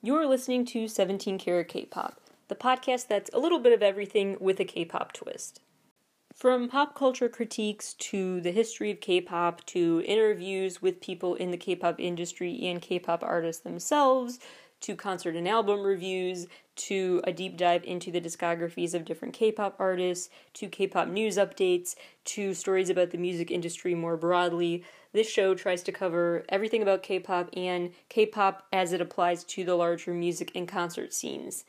You're listening to 17 Karat K-Pop, the podcast that's a little bit of everything with a K-pop twist. From pop culture critiques to the history of K-pop to interviews with people in the K-pop industry and K-pop artists themselves to concert and album reviews to a deep dive into the discographies of different K-pop artists to K-pop news updates to stories about the music industry more broadly. This show tries to cover everything about K pop and K pop as it applies to the larger music and concert scenes.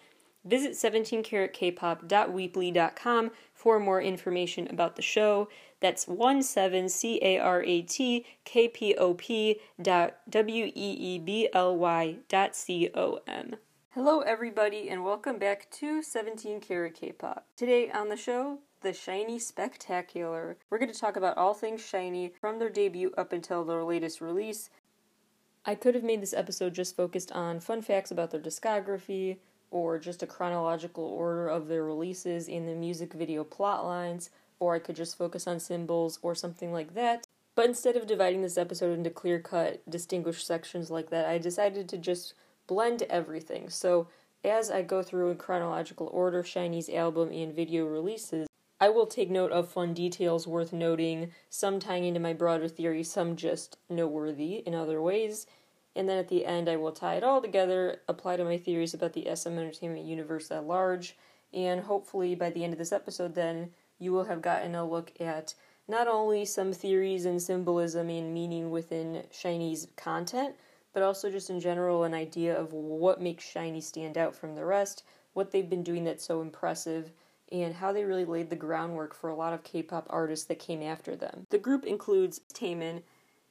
Visit 17caratkpop.weebly.com for more information about the show. That's 17caratKpop dot W-E-E-B-L-Y dot C-O-M. Hello everybody and welcome back to 17 Karat K-Pop. Today on the show, the SHINee Spectacular. We're going to talk about all things SHINee from their debut up until their latest release. I could have made this episode just focused on fun facts about their discography or just a chronological order of their releases in the music video plot lines, or I could just focus on symbols or something like that. But instead of dividing this episode into clear cut, distinguished sections like that, I decided to just blend everything. So as I go through in chronological order SHINee's album and video releases, I will take note of fun details worth noting, some tying into my broader theory, some just noteworthy in other ways. And then at the end, I will tie it all together, apply to my theories about the SM Entertainment universe at large, and hopefully by the end of this episode, then you will have gotten a look at not only some theories and symbolism and meaning within SHINee's content, but also just in general an idea of what makes SHINee stand out from the rest, what they've been doing that's so impressive, and how they really laid the groundwork for a lot of K-pop artists that came after them. The group includes Taemin,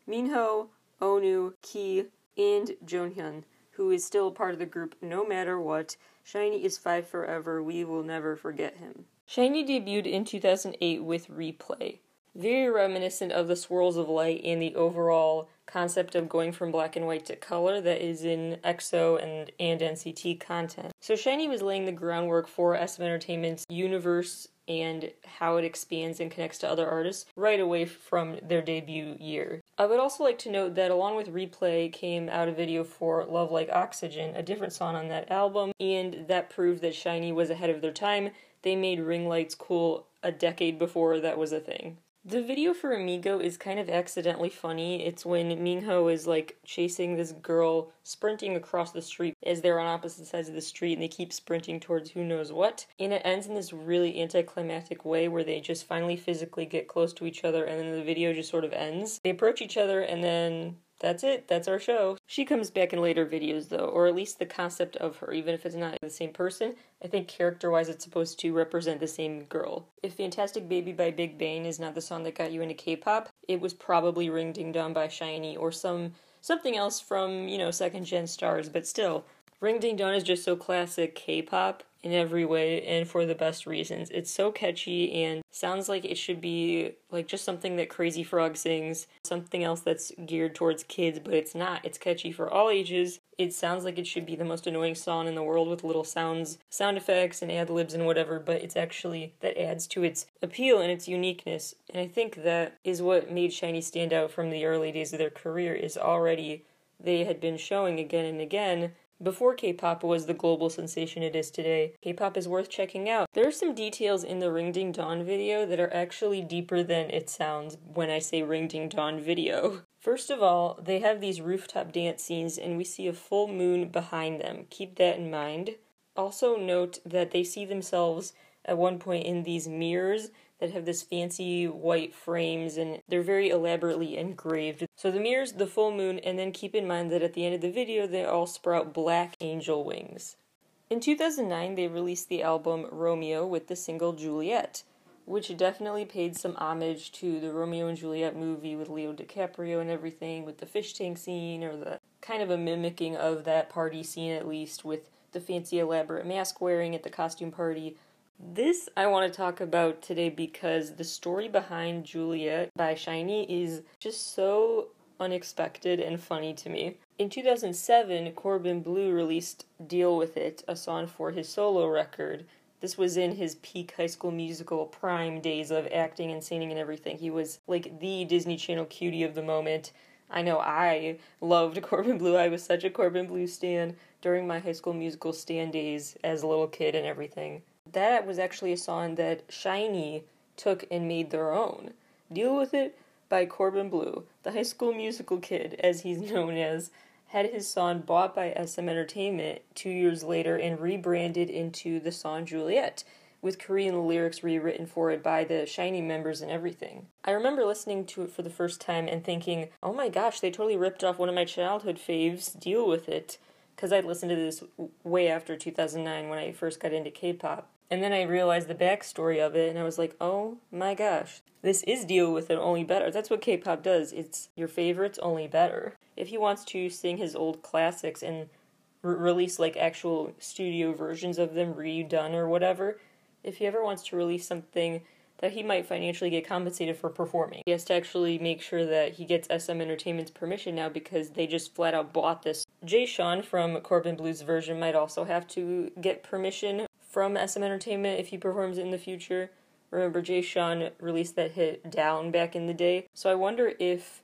Minho, Onew, Key, and Jonghyun, who is still part of the group no matter what. SHINee is five forever, we will never forget him. Shiny debuted in 2008 with Replay, very reminiscent of the swirls of light and the overall concept of going from black and white to color that is in EXO and, and NCT content. So SHINee was laying the groundwork for SM Entertainment's universe and how it expands and connects to other artists right away from their debut year. I would also like to note that along with Replay came out a video for Love Like Oxygen, a different song on that album, and that proved that SHINee was ahead of their time. They made ring lights cool a decade before that was a thing. The video for Amigo is kind of accidentally funny. It's when Minho is like chasing this girl sprinting across the street as they're on opposite sides of the street and they keep sprinting towards who knows what. And it ends in this really anticlimactic way where they just finally physically get close to each other and then the video just sort of ends. They approach each other and then that's it. That's our show. She comes back in later videos, though, or at least the concept of her, even if it's not the same person. I think character wise, it's supposed to represent the same girl. If Fantastic Baby by Big Bang is not the song that got you into K pop, it was probably Ring Ding Dong by SHINee or some something else from, you know, second gen stars, but still, Ring Ding Dong is just so classic K pop in every way and for the best reasons. It's so catchy and sounds like it should be like just something that Crazy Frog sings, something else that's geared towards kids, but it's not. It's catchy for all ages. It sounds like it should be the most annoying song in the world with little sounds, sound effects and ad libs and whatever, but it's actually that adds to its appeal and its uniqueness. And I think that is what made SHINee stand out from the early days of their career is already they had been showing again and again before K pop was the global sensation it is today, K pop is worth checking out. There are some details in the Ring Ding Dong video that are actually deeper than it sounds when I say Ring Ding Dong video. First of all, they have these rooftop dance scenes and we see a full moon behind them. Keep that in mind. Also, note that they see themselves at one point in these mirrors that have this fancy white frames and they're very elaborately engraved. So the mirror's the full moon, and then keep in mind that at the end of the video they all sprout black angel wings. In 2009, they released the album Romeo with the single Juliet, which definitely paid some homage to the Romeo and Juliet movie with Leo DiCaprio and everything, with the fish tank scene, or the kind of a mimicking of that party scene at least, with the fancy elaborate mask wearing at the costume party. This I want to talk about today because the story behind Juliet by SHINee is just so unexpected and funny to me. In 2007, Corbin Bleu released Deal With It, a song for his solo record. This was in his peak high school musical prime days of acting and singing and everything. He was like the Disney Channel cutie of the moment. I know I loved Corbin Bleu. I was such a Corbin Bleu stan during my high school musical stan days as a little kid and everything. That was actually a song that SHINee took and made their own. Deal with It by Corbin Bleu, the high school musical kid, as he's known as, had his song bought by SM Entertainment two years later and rebranded into the song Juliet, with Korean lyrics rewritten for it by the SHINee members and everything. I remember listening to it for the first time and thinking, oh my gosh, they totally ripped off one of my childhood faves, Deal With It, because I'd listened to this way after 2009 when I first got into K pop. And then I realized the backstory of it, and I was like, oh my gosh, this is Deal With It only better. That's what K pop does. It's your favorites only better. If he wants to sing his old classics and re- release like actual studio versions of them redone or whatever, if he ever wants to release something that he might financially get compensated for performing. He has to actually make sure that he gets SM Entertainment's permission now because they just flat out bought this. Jay Sean from Corbin Bleu's version might also have to get permission from SM Entertainment if he performs in the future. Remember, Jay Sean released that hit Down back in the day. So I wonder if,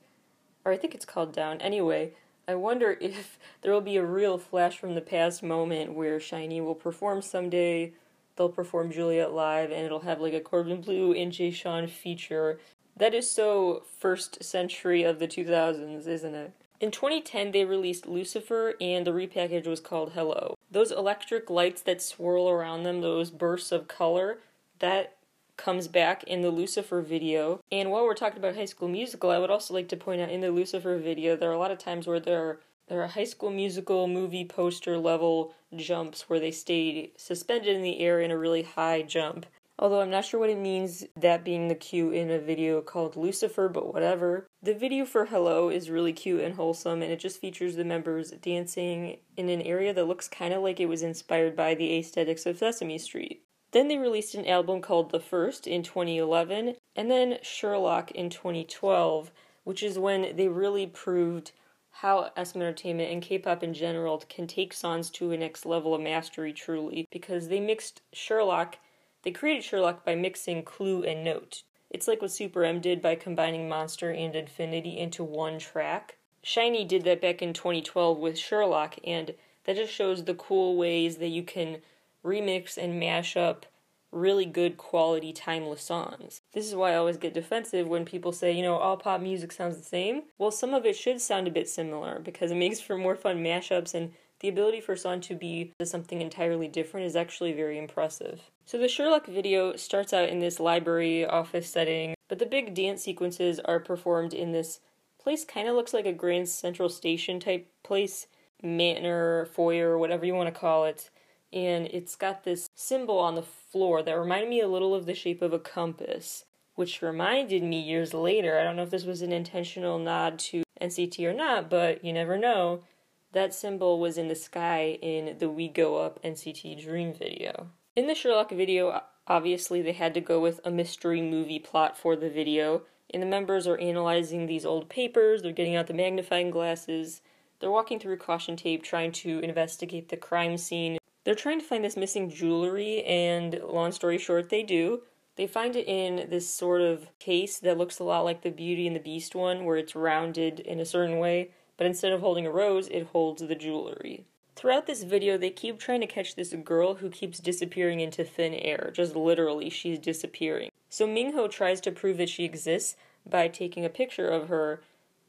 or I think it's called Down. Anyway, I wonder if there will be a real flash from the past moment where SHINee will perform someday they'll perform Juliet live and it'll have like a Corbin Bleu and Jay Sean feature. That is so first century of the 2000s, isn't it? In 2010, they released Lucifer, and the repackage was called Hello. Those electric lights that swirl around them, those bursts of color, that comes back in the Lucifer video. And while we're talking about High School Musical, I would also like to point out in the Lucifer video, there are a lot of times where there are there are high school musical movie poster level jumps where they stay suspended in the air in a really high jump. Although I'm not sure what it means, that being the cue in a video called Lucifer, but whatever. The video for Hello is really cute and wholesome, and it just features the members dancing in an area that looks kind of like it was inspired by the aesthetics of Sesame Street. Then they released an album called The First in 2011, and then Sherlock in 2012, which is when they really proved how SM Entertainment and K-pop in general can take songs to a next level of mastery truly because they mixed Sherlock they created Sherlock by mixing clue and note. It's like what Super M did by combining Monster and Infinity into one track. SHINee did that back in 2012 with Sherlock, and that just shows the cool ways that you can remix and mash up really good quality timeless songs. This is why I always get defensive when people say, you know, all pop music sounds the same. Well, some of it should sound a bit similar because it makes for more fun mashups and the ability for a song to be something entirely different is actually very impressive. So the Sherlock video starts out in this library office setting, but the big dance sequences are performed in this place kind of looks like a Grand Central Station type place, manor, foyer, whatever you want to call it and it's got this symbol on the floor that reminded me a little of the shape of a compass, which reminded me years later. I don't know if this was an intentional nod to NCT or not, but you never know. That symbol was in the sky in the We Go Up NCT Dream video. In the Sherlock video, obviously they had to go with a mystery movie plot for the video, and the members are analyzing these old papers, they're getting out the magnifying glasses, they're walking through caution tape trying to investigate the crime scene they're trying to find this missing jewelry, and long story short, they do. They find it in this sort of case that looks a lot like the Beauty and the Beast one, where it's rounded in a certain way, but instead of holding a rose, it holds the jewelry. Throughout this video, they keep trying to catch this girl who keeps disappearing into thin air. Just literally, she's disappearing. So Minho tries to prove that she exists by taking a picture of her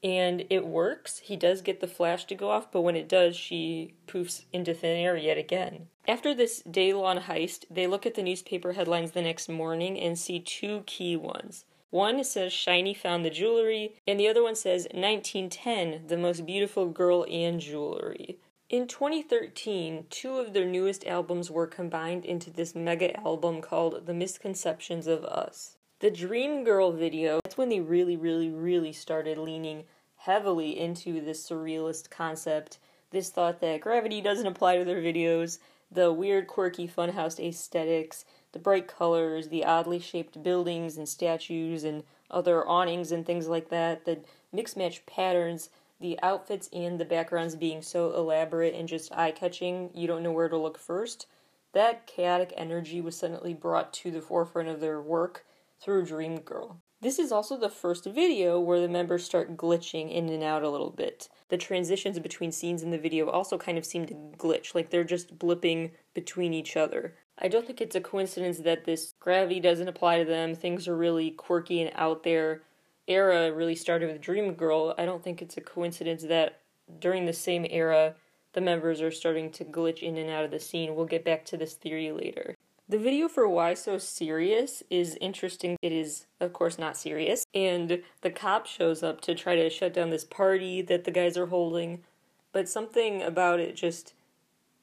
and it works. He does get the flash to go off, but when it does, she poofs into thin air yet again. After this day long heist, they look at the newspaper headlines the next morning and see two key ones. One says SHINee found the jewelry, and the other one says 1910, the most beautiful girl and jewelry. In 2013, two of their newest albums were combined into this mega album called The Misconceptions of Us. The Dream Girl video, that's when they really, really, really started leaning heavily into this surrealist concept. This thought that gravity doesn't apply to their videos, the weird, quirky funhouse aesthetics, the bright colors, the oddly shaped buildings and statues and other awnings and things like that, the mix match patterns, the outfits and the backgrounds being so elaborate and just eye catching, you don't know where to look first. That chaotic energy was suddenly brought to the forefront of their work through Dream Girl. This is also the first video where the members start glitching in and out a little bit. The transitions between scenes in the video also kind of seem to glitch, like they're just blipping between each other. I don't think it's a coincidence that this gravity doesn't apply to them, things are really quirky and out there. Era really started with Dream Girl. I don't think it's a coincidence that during the same era, the members are starting to glitch in and out of the scene. We'll get back to this theory later. The video for Why So Serious is interesting. It is, of course, not serious. And the cop shows up to try to shut down this party that the guys are holding. But something about it just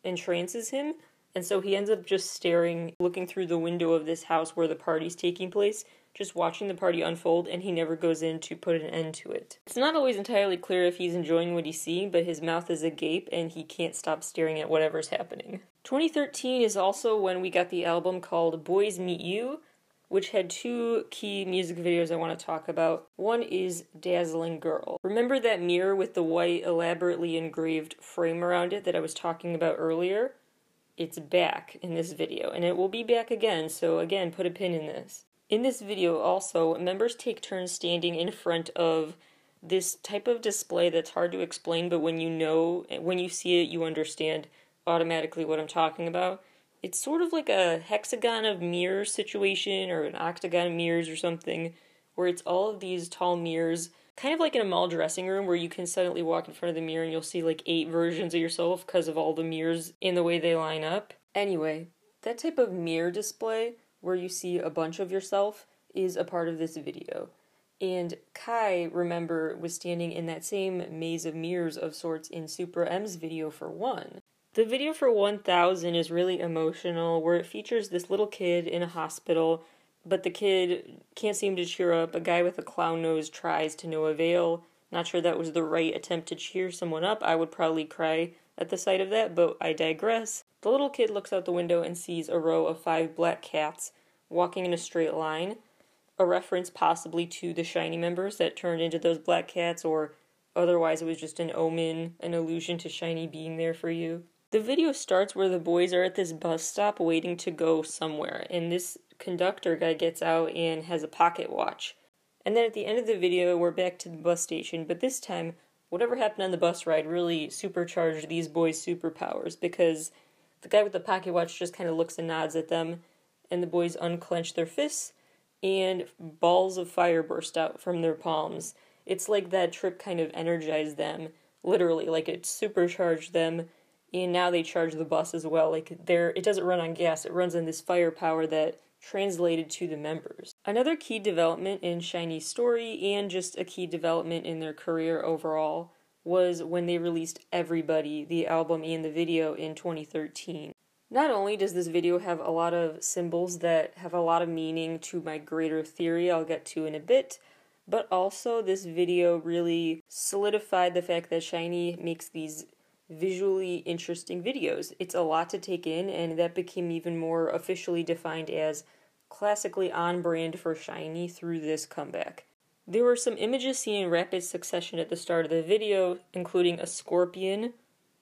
entrances him. And so he ends up just staring, looking through the window of this house where the party's taking place, just watching the party unfold, and he never goes in to put an end to it. It's not always entirely clear if he's enjoying what he's seeing, but his mouth is agape and he can't stop staring at whatever's happening. 2013 is also when we got the album called Boys Meet You, which had two key music videos I want to talk about. One is Dazzling Girl. Remember that mirror with the white, elaborately engraved frame around it that I was talking about earlier? It's back in this video, and it will be back again, so again, put a pin in this. In this video, also, members take turns standing in front of this type of display that's hard to explain, but when you know, when you see it, you understand automatically what I'm talking about. It's sort of like a hexagon of mirrors situation or an octagon of mirrors or something, where it's all of these tall mirrors, kind of like in a mall dressing room where you can suddenly walk in front of the mirror and you'll see like eight versions of yourself because of all the mirrors in the way they line up. Anyway, that type of mirror display where you see a bunch of yourself is a part of this video. And Kai, remember, was standing in that same maze of mirrors of sorts in Super M's video for one. The video for 1000 is really emotional, where it features this little kid in a hospital, but the kid can't seem to cheer up. A guy with a clown nose tries to no avail. Not sure that was the right attempt to cheer someone up. I would probably cry at the sight of that, but I digress. The little kid looks out the window and sees a row of five black cats walking in a straight line, a reference possibly to the SHINee members that turned into those black cats, or otherwise it was just an omen, an allusion to SHINee being there for you. The video starts where the boys are at this bus stop waiting to go somewhere, and this conductor guy gets out and has a pocket watch. And then at the end of the video, we're back to the bus station, but this time, whatever happened on the bus ride really supercharged these boys' superpowers because the guy with the pocket watch just kind of looks and nods at them, and the boys unclench their fists, and balls of fire burst out from their palms. It's like that trip kind of energized them, literally, like it supercharged them, and now they charge the bus as well. Like there, it doesn't run on gas; it runs on this firepower that translated to the members. Another key development in SHINee's story, and just a key development in their career overall, was when they released Everybody, the album and the video, in 2013. Not only does this video have a lot of symbols that have a lot of meaning to my greater theory I'll get to in a bit, but also this video really solidified the fact that SHINee makes these visually interesting videos. It's a lot to take in, and that became even more officially defined as classically on brand for SHINee through this comeback. There were some images seen in rapid succession at the start of the video, including a scorpion,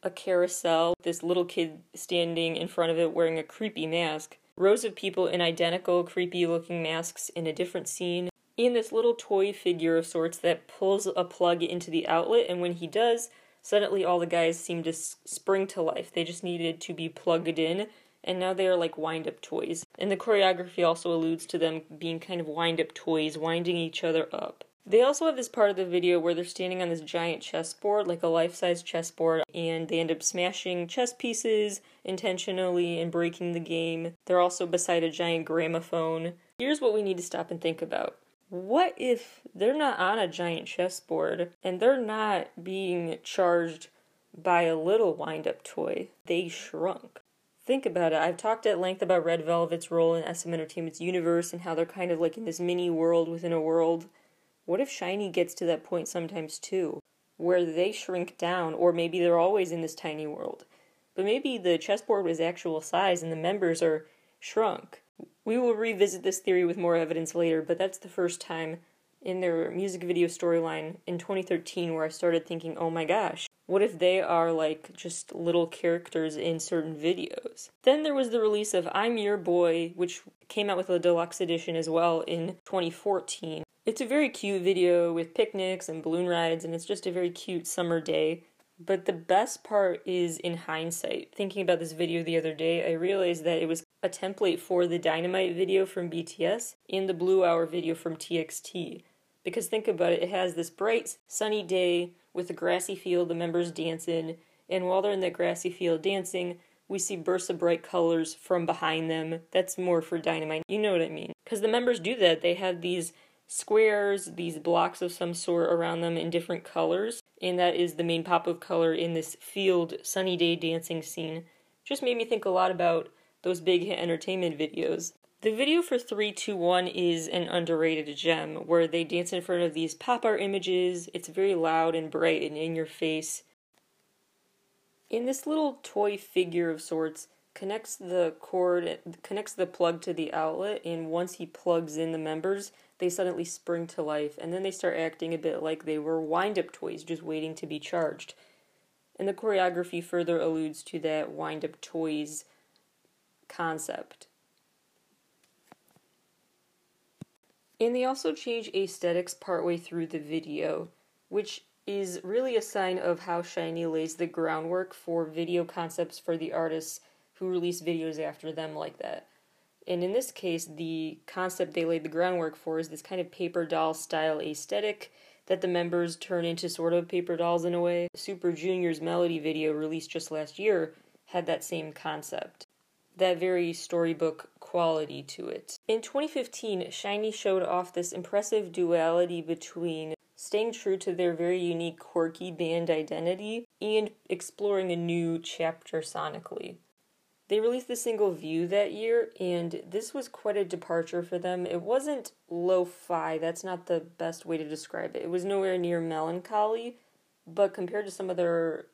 a carousel, this little kid standing in front of it wearing a creepy mask, rows of people in identical creepy looking masks in a different scene, and this little toy figure of sorts that pulls a plug into the outlet, and when he does, suddenly all the guys seem to spring to life. They just needed to be plugged in, and now they are like wind up toys. And the choreography also alludes to them being kind of wind up toys, winding each other up. They also have this part of the video where they're standing on this giant chessboard, like a life size chessboard, and they end up smashing chess pieces intentionally and breaking the game. They're also beside a giant gramophone. Here's what we need to stop and think about. What if they're not on a giant chessboard and they're not being charged by a little wind up toy? They shrunk think about it. I've talked at length about Red Velvet's role in SM Entertainment's universe and how they're kind of like in this mini world within a world. What if SHINee gets to that point sometimes too, where they shrink down, or maybe they're always in this tiny world? But maybe the chessboard was actual size and the members are shrunk. We will revisit this theory with more evidence later, but that's the first time in their music video storyline in 2013 where I started thinking, oh my gosh, What if they are like just little characters in certain videos? Then there was the release of I'm Your Boy, which came out with a deluxe edition as well in 2014. It's a very cute video with picnics and balloon rides, and it's just a very cute summer day. But the best part is in hindsight. Thinking about this video the other day, I realized that it was a template for the Dynamite video from BTS and the Blue Hour video from TXT. Because think about it, it has this bright, sunny day with a grassy field the members dance in, and while they're in that grassy field dancing, we see bursts of bright colors from behind them. That's more for Dynamite. You know what I mean? Because the members do that. They have these squares, these blocks of some sort around them in different colors, and that is the main pop of color in this field sunny day dancing scene. Just made me think a lot about those big hit entertainment videos. The video for 321 is an underrated gem where they dance in front of these pop art images. It's very loud and bright and in your face. In this little toy figure of sorts connects the cord, connects the plug to the outlet, and once he plugs in the members, they suddenly spring to life, and then they start acting a bit like they were wind up toys just waiting to be charged. And the choreography further alludes to that wind up toys concept. And they also change aesthetics partway through the video, which is really a sign of how SHINee lays the groundwork for video concepts for the artists who release videos after them like that. And in this case, the concept they laid the groundwork for is this kind of paper doll style aesthetic that the members turn into sort of paper dolls in a way. Super Junior's Melody video, released just last year, had that same concept that very storybook quality to it. In 2015, SHINee showed off this impressive duality between staying true to their very unique, quirky band identity and exploring a new chapter sonically. They released the single View that year, and this was quite a departure for them. It wasn't lo fi, that's not the best way to describe it. It was nowhere near melancholy, but compared to some of their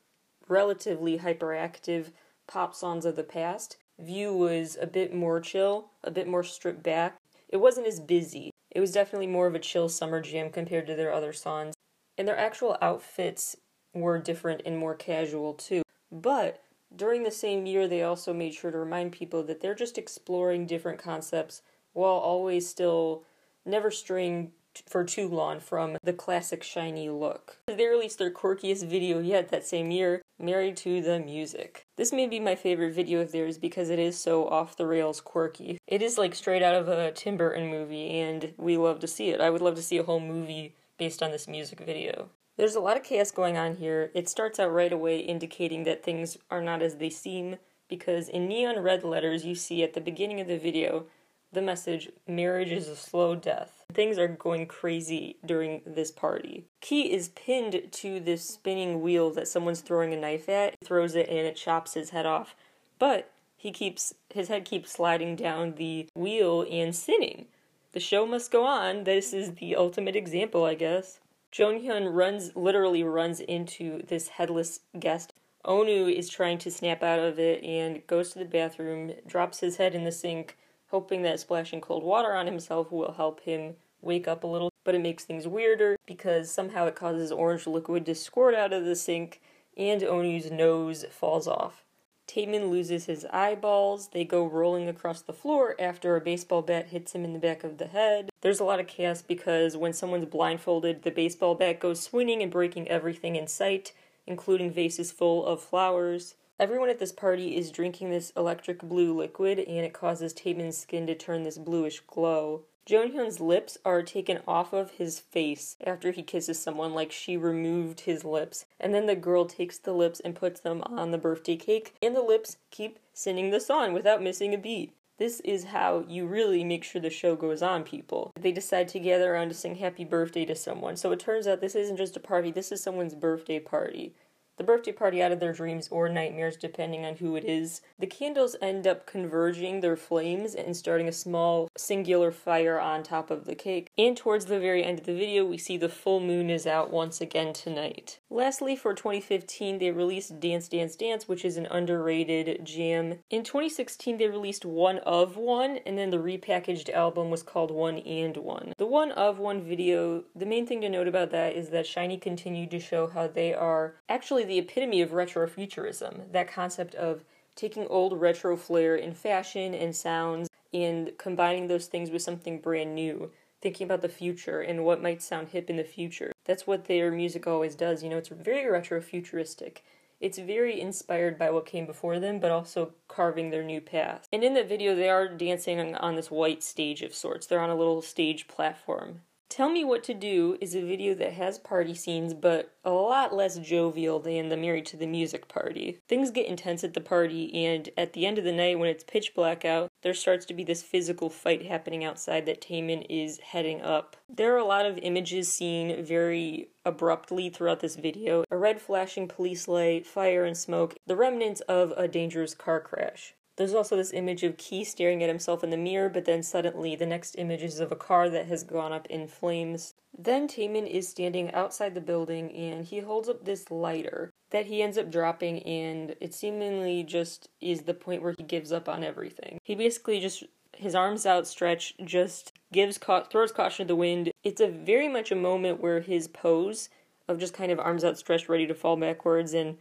relatively hyperactive pop songs of the past, View was a bit more chill, a bit more stripped back. It wasn't as busy. It was definitely more of a chill summer jam compared to their other songs. And their actual outfits were different and more casual too. But during the same year, they also made sure to remind people that they're just exploring different concepts while always still never straying for too long from the classic SHINee look. They released their quirkiest video yet that same year, Married to the Music. This may be my favorite video of theirs because it is so off the rails quirky. It is like straight out of a Tim Burton movie, and we love to see it. I would love to see a whole movie based on this music video. There's a lot of chaos going on here. It starts out right away indicating that things are not as they seem because in neon red letters you see at the beginning of the video the message marriage is a slow death. Things are going crazy during this party. Key is pinned to this spinning wheel that someone's throwing a knife at, he throws it and it chops his head off. But he keeps his head keeps sliding down the wheel and sinning. The show must go on. This is the ultimate example, I guess. Jonghyun runs literally runs into this headless guest. Onew is trying to snap out of it and goes to the bathroom, drops his head in the sink, hoping that splashing cold water on himself will help him wake up a little, but it makes things weirder because somehow it causes orange liquid to squirt out of the sink and Onew's nose falls off. Taemin loses his eyeballs. They go rolling across the floor after a baseball bat hits him in the back of the head. There's a lot of chaos because when someone's blindfolded, the baseball bat goes swinging and breaking everything in sight, including vases full of flowers. Everyone at this party is drinking this electric blue liquid, and it causes Taemin's skin to turn this bluish glow. Jonghyun's lips are taken off of his face after he kisses someone, like she removed his lips. And then the girl takes the lips and puts them on the birthday cake, and the lips keep singing the song without missing a beat. This is how you really make sure the show goes on, people. They decide to gather around to sing happy birthday to someone. So it turns out this isn't just a party, this is someone's birthday party the birthday party out of their dreams or nightmares, depending on who it is. The candles end up converging their flames and starting a small singular fire on top of the cake. And towards the very end of the video, we see the full moon is out once again tonight. Lastly, for 2015, they released Dance Dance Dance, which is an underrated jam. In 2016, they released One of One, and then the repackaged album was called One and One. The One of One video, the main thing to note about that is that SHINee continued to show how they are actually the epitome of retrofuturism. That concept of taking old retro flair in fashion and sounds and combining those things with something brand new thinking about the future and what might sound hip in the future. That's what their music always does. You know, it's very retro futuristic. It's very inspired by what came before them, but also carving their new path. And in the video, they are dancing on this white stage of sorts. They're on a little stage platform. Tell Me What to Do is a video that has party scenes, but a lot less jovial than the Married to the Music party. Things get intense at the party, and at the end of the night, when it's pitch black out, there starts to be this physical fight happening outside that Taemin is heading up. There are a lot of images seen very abruptly throughout this video a red flashing police light, fire and smoke, the remnants of a dangerous car crash. There's also this image of Key staring at himself in the mirror, but then suddenly the next image is of a car that has gone up in flames. Then Taemin is standing outside the building and he holds up this lighter that he ends up dropping, and it seemingly just is the point where he gives up on everything. He basically just his arms outstretched, just gives throws caution to the wind. It's a very much a moment where his pose of just kind of arms outstretched, ready to fall backwards and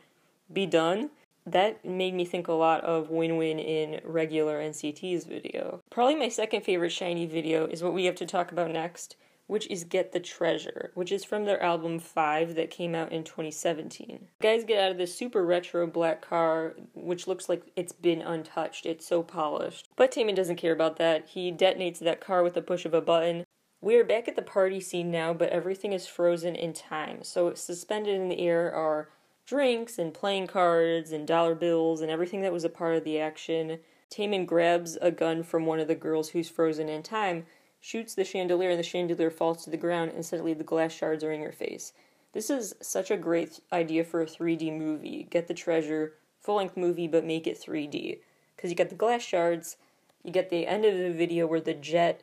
be done that made me think a lot of Win Win in regular NCT's video. Probably my second favorite SHINee video is what we have to talk about next, which is Get the Treasure, which is from their album 5 that came out in 2017. guys get out of this super retro black car, which looks like it's been untouched. It's so polished. But Taemin doesn't care about that. He detonates that car with the push of a button. We are back at the party scene now, but everything is frozen in time. So suspended in the air are drinks and playing cards and dollar bills and everything that was a part of the action. Taemin grabs a gun from one of the girls who's frozen in time, shoots the chandelier, and the chandelier falls to the ground, and suddenly the glass shards are in your face. This is such a great idea for a 3D movie. Get the treasure, full length movie, but make it 3D. Because you get the glass shards, you get the end of the video where the jet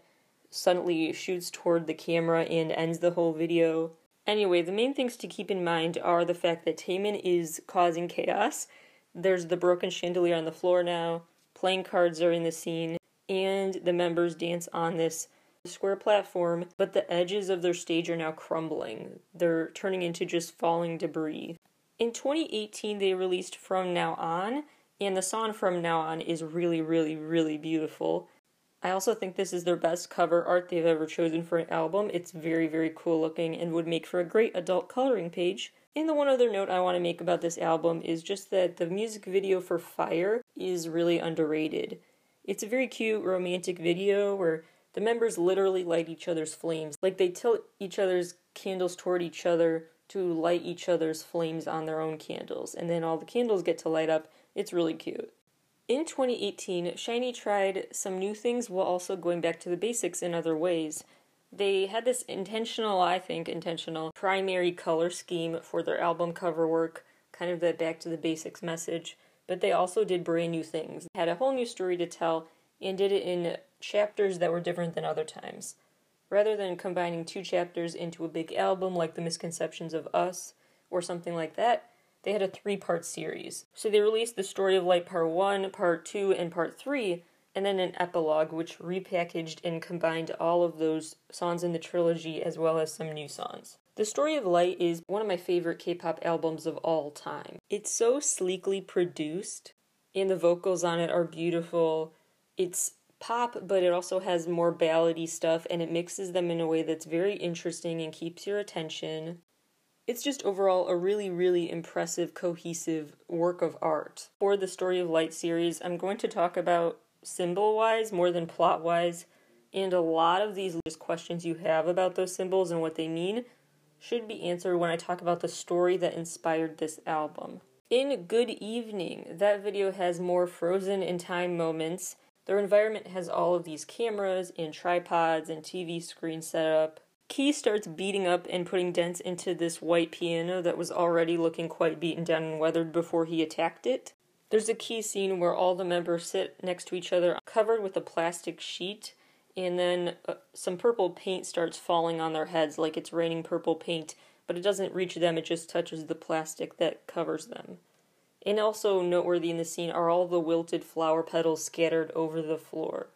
suddenly shoots toward the camera and ends the whole video. Anyway, the main things to keep in mind are the fact that Taemin is causing chaos. There's the broken chandelier on the floor now, playing cards are in the scene, and the members dance on this square platform, but the edges of their stage are now crumbling. They're turning into just falling debris. In 2018, they released From Now On, and the song From Now On is really, really, really beautiful. I also think this is their best cover art they've ever chosen for an album. It's very, very cool looking and would make for a great adult coloring page. And the one other note I want to make about this album is just that the music video for Fire is really underrated. It's a very cute romantic video where the members literally light each other's flames. Like they tilt each other's candles toward each other to light each other's flames on their own candles. And then all the candles get to light up. It's really cute. In 2018, SHINee tried some new things while also going back to the basics in other ways. They had this intentional, I think, intentional primary color scheme for their album cover work, kind of the back to the basics message, but they also did brand new things. Had a whole new story to tell and did it in chapters that were different than other times. Rather than combining two chapters into a big album like The Misconceptions of Us or something like that, they had a three part series. So they released the Story of Light Part 1, Part 2, and Part 3, and then an epilogue which repackaged and combined all of those songs in the trilogy as well as some new songs. The Story of Light is one of my favorite K pop albums of all time. It's so sleekly produced, and the vocals on it are beautiful. It's pop, but it also has more ballady stuff, and it mixes them in a way that's very interesting and keeps your attention it's just overall a really, really impressive, cohesive work of art. For the Story of Light series, I'm going to talk about symbol wise more than plot wise, and a lot of these questions you have about those symbols and what they mean should be answered when I talk about the story that inspired this album. In Good Evening, that video has more frozen in time moments. Their environment has all of these cameras and tripods and TV screen set up. Key starts beating up and putting dents into this white piano that was already looking quite beaten down and weathered before he attacked it. There's a key scene where all the members sit next to each other, covered with a plastic sheet, and then uh, some purple paint starts falling on their heads like it's raining purple paint, but it doesn't reach them, it just touches the plastic that covers them. And also noteworthy in the scene are all the wilted flower petals scattered over the floor.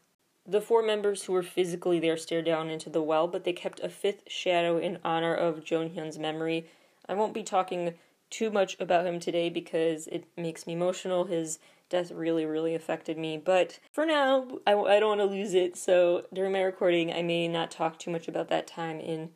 The four members who were physically there stare down into the well, but they kept a fifth shadow in honor of Jonghyun's memory. I won't be talking too much about him today because it makes me emotional. His death really, really affected me. But for now, I, I don't want to lose it. So during my recording, I may not talk too much about that time in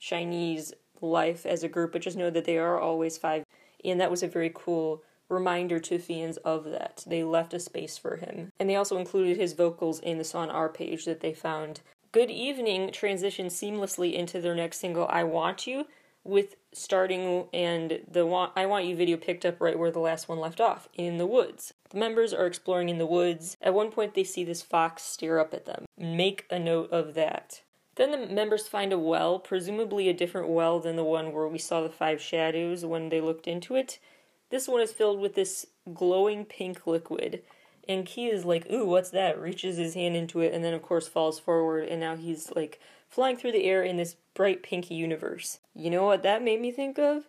SHINee's life as a group, but just know that they are always five. And that was a very cool reminder to fans of that. They left a space for him. And they also included his vocals in the song Our Page that they found. Good Evening transitioned seamlessly into their next single, I Want You, with starting and the want, I Want You video picked up right where the last one left off, in the woods. The members are exploring in the woods. At one point, they see this fox stare up at them. Make a note of that. Then the members find a well, presumably a different well than the one where we saw the five shadows when they looked into it. This one is filled with this glowing pink liquid. And Key is like, ooh, what's that? Reaches his hand into it and then, of course, falls forward. And now he's like flying through the air in this bright pinky universe. You know what that made me think of?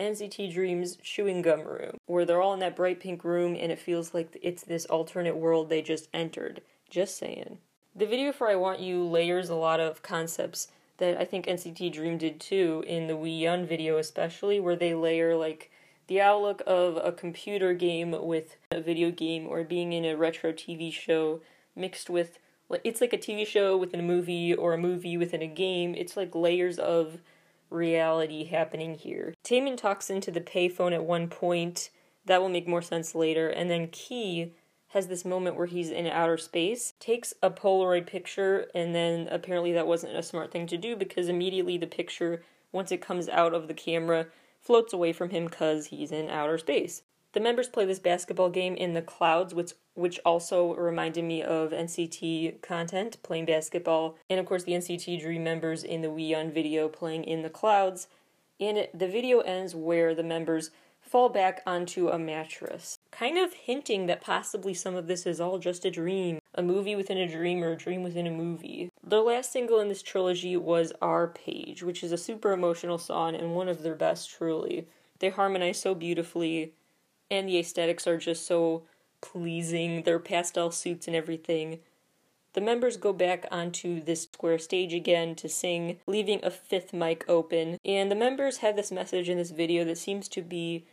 NCT Dream's chewing gum room, where they're all in that bright pink room and it feels like it's this alternate world they just entered. Just saying. The video for I Want You layers a lot of concepts that I think NCT Dream did too in the We Young video, especially, where they layer like the outlook of a computer game with a video game or being in a retro TV show mixed with it's like a TV show within a movie or a movie within a game. It's like layers of reality happening here. Taemin talks into the payphone at one point. That will make more sense later. And then Key has this moment where he's in outer space, takes a Polaroid picture, and then apparently that wasn't a smart thing to do because immediately the picture, once it comes out of the camera, floats away from him because he's in outer space. The members play this basketball game in the clouds, which which also reminded me of NCT content playing basketball, and of course the NCT Dream members in the We Young video playing in the clouds. And the video ends where the members fall back onto a mattress, kind of hinting that possibly some of this is all just a dream, a movie within a dream or a dream within a movie. The last single in this trilogy was Our Page, which is a super emotional song and one of their best, truly. They harmonize so beautifully, and the aesthetics are just so pleasing. Their pastel suits and everything. The members go back onto this square stage again to sing, leaving a fifth mic open. And the members have this message in this video that seems to be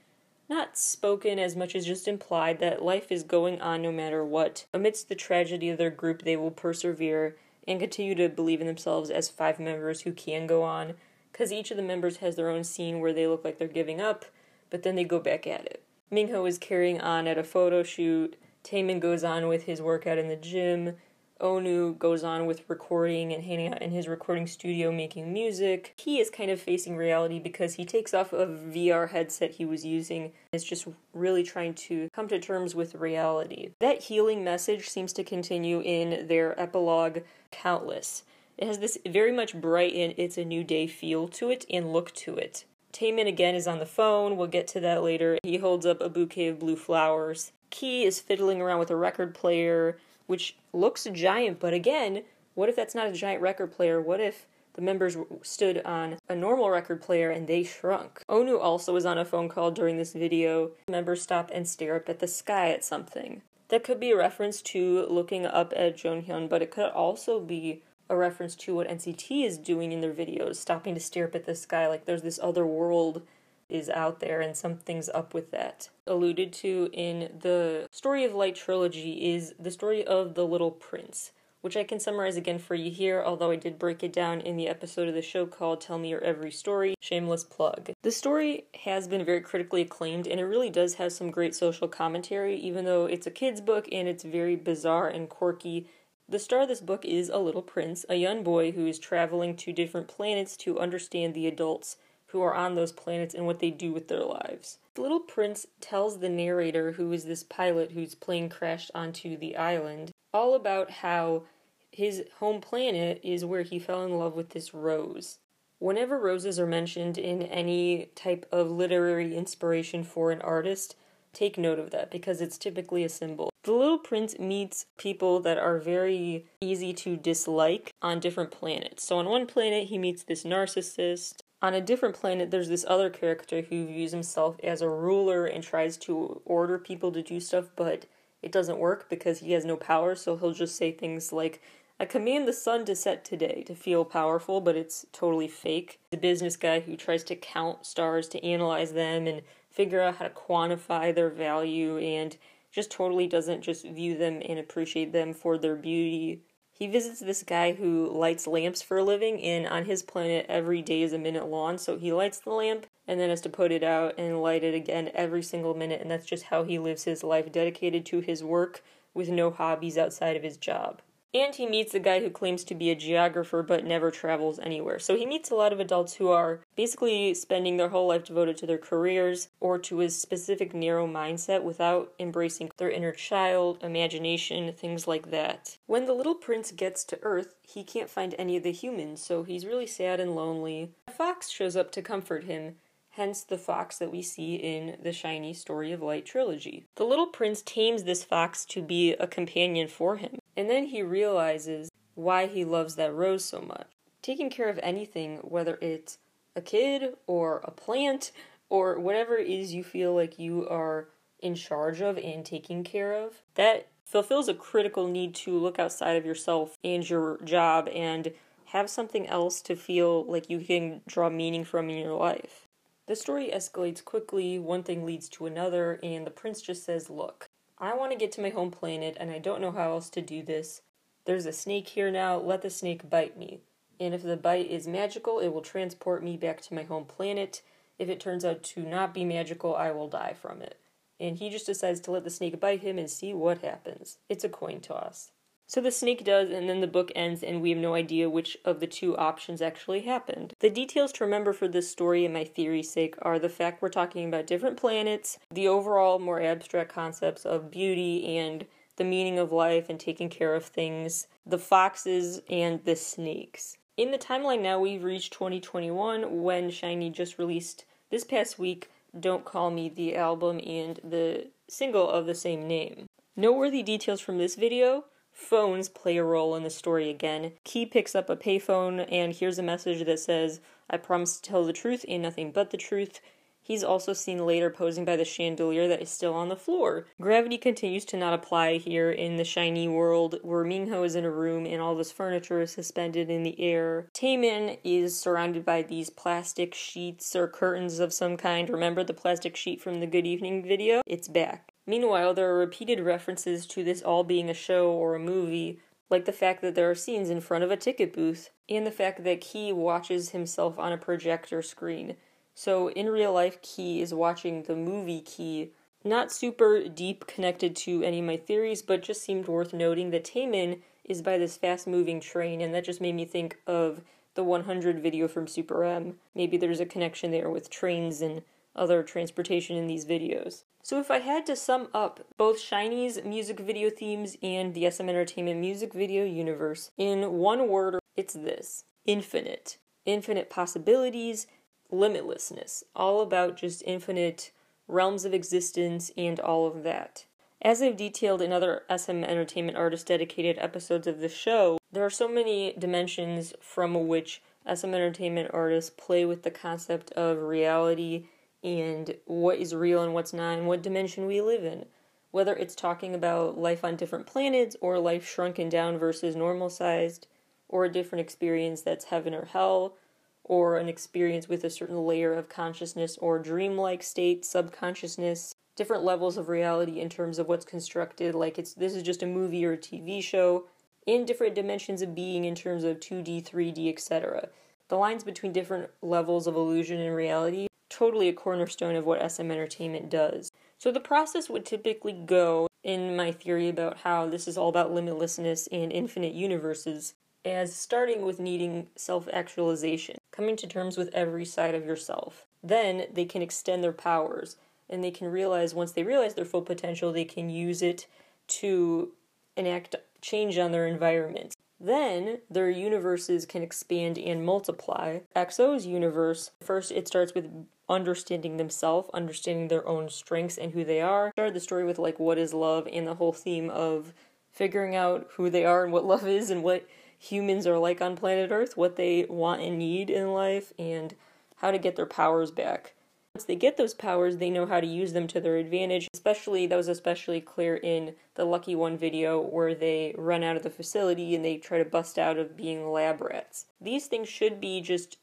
not spoken as much as just implied that life is going on no matter what. Amidst the tragedy of their group, they will persevere and continue to believe in themselves as five members who can go on, because each of the members has their own scene where they look like they're giving up, but then they go back at it. Minho is carrying on at a photo shoot. Taemin goes on with his workout in the gym. Onew goes on with recording and hanging out in his recording studio making music. He is kind of facing reality because he takes off a VR headset he was using. Is just really trying to come to terms with reality. That healing message seems to continue in their epilogue, Countless. It has this very much bright and it's a new day feel to it and look to it. Taemin again is on the phone. We'll get to that later. He holds up a bouquet of blue flowers. Key is fiddling around with a record player which looks giant, but again, what if that's not a giant record player? What if the members stood on a normal record player and they shrunk? Onew also was on a phone call during this video. Members stop and stare up at the sky at something. That could be a reference to looking up at Jonghyun, but it could also be a reference to what NCT is doing in their videos, stopping to stare up at the sky like there's this other world is out there and something's up with that. Alluded to in the Story of Light trilogy is the story of the Little Prince, which I can summarize again for you here, although I did break it down in the episode of the show called Tell Me Your Every Story. Shameless plug. The story has been very critically acclaimed and it really does have some great social commentary, even though it's a kid's book and it's very bizarre and quirky. The star of this book is a little prince, a young boy who is traveling to different planets to understand the adults who are on those planets and what they do with their lives. The little prince tells the narrator, who is this pilot whose plane crashed onto the island, all about how his home planet is where he fell in love with this rose. Whenever roses are mentioned in any type of literary inspiration for an artist, take note of that because it's typically a symbol. The little prince meets people that are very easy to dislike on different planets. So on one planet, he meets this narcissist On a different planet, there's this other character who views himself as a ruler and tries to order people to do stuff, but it doesn't work because he has no power, so he'll just say things like, I command the sun to set today to feel powerful, but it's totally fake. The business guy who tries to count stars to analyze them and figure out how to quantify their value and just totally doesn't just view them and appreciate them for their beauty. He visits this guy who lights lamps for a living, and on his planet, every day is a minute long, so he lights the lamp and then has to put it out and light it again every single minute, and that's just how he lives his life, dedicated to his work with no hobbies outside of his job. And he meets a guy who claims to be a geographer but never travels anywhere. So he meets a lot of adults who are basically spending their whole life devoted to their careers or to a specific narrow mindset without embracing their inner child, imagination, things like that. When the little prince gets to Earth, he can't find any of the humans, so he's really sad and lonely. A fox shows up to comfort him hence the fox that we see in the SHINee Story of Light trilogy. The little prince tames this fox to be a companion for him, and then he realizes why he loves that rose so much. Taking care of anything, whether it's a kid or a plant or whatever it is you feel like you are in charge of and taking care of, that fulfills a critical need to look outside of yourself and your job and have something else to feel like you can draw meaning from in your life. The story escalates quickly, one thing leads to another, and the prince just says, Look, I want to get to my home planet, and I don't know how else to do this. There's a snake here now, let the snake bite me. And if the bite is magical, it will transport me back to my home planet. If it turns out to not be magical, I will die from it. And he just decides to let the snake bite him and see what happens. It's a coin toss. So the snake does, and then the book ends, and we have no idea which of the two options actually happened. The details to remember for this story and my theory's sake are the fact we're talking about different planets, the overall more abstract concepts of beauty and the meaning of life and taking care of things, the foxes, and the snakes. In the timeline now, we've reached 2021 when SHINee just released this past week Don't Call Me the album and the single of the same name. Noteworthy details from this video phones play a role in the story again. Key picks up a payphone and hears a message that says, I promise to tell the truth and nothing but the truth. He's also seen later posing by the chandelier that is still on the floor. Gravity continues to not apply here in the SHINee world where Minho is in a room and all this furniture is suspended in the air. Taemin is surrounded by these plastic sheets or curtains of some kind. Remember the plastic sheet from the Good Evening video? It's back. Meanwhile, there are repeated references to this all being a show or a movie, like the fact that there are scenes in front of a ticket booth, and the fact that Key watches himself on a projector screen. So, in real life, Key is watching the movie Key. Not super deep connected to any of my theories, but just seemed worth noting that Taemin is by this fast moving train, and that just made me think of the 100 video from Super M. Maybe there's a connection there with trains and other transportation in these videos. So, if I had to sum up both SHINee's music video themes and the SM Entertainment music video universe in one word, it's this infinite. Infinite possibilities, limitlessness. All about just infinite realms of existence and all of that. As I've detailed in other SM Entertainment artist dedicated episodes of the show, there are so many dimensions from which SM Entertainment artists play with the concept of reality and what is real and what's not, and what dimension we live in. Whether it's talking about life on different planets, or life shrunken down versus normal sized, or a different experience that's heaven or hell, or an experience with a certain layer of consciousness or dreamlike state, subconsciousness, different levels of reality in terms of what's constructed, like it's this is just a movie or a TV show, in different dimensions of being in terms of 2D, 3D, etc. The lines between different levels of illusion and reality totally a cornerstone of what SM Entertainment does. So the process would typically go, in my theory about how this is all about limitlessness and infinite universes, as starting with needing self actualization, coming to terms with every side of yourself. Then they can extend their powers, and they can realize once they realize their full potential, they can use it to enact change on their environment. Then their universes can expand and multiply. EXO's universe, first it starts with understanding themselves, understanding their own strengths and who they are. Started the story with like what is love and the whole theme of figuring out who they are and what love is and what humans are like on planet Earth, what they want and need in life, and how to get their powers back. Once they get those powers, they know how to use them to their advantage. Especially, that was especially clear in the Lucky One video where they run out of the facility and they try to bust out of being lab rats. These things should be just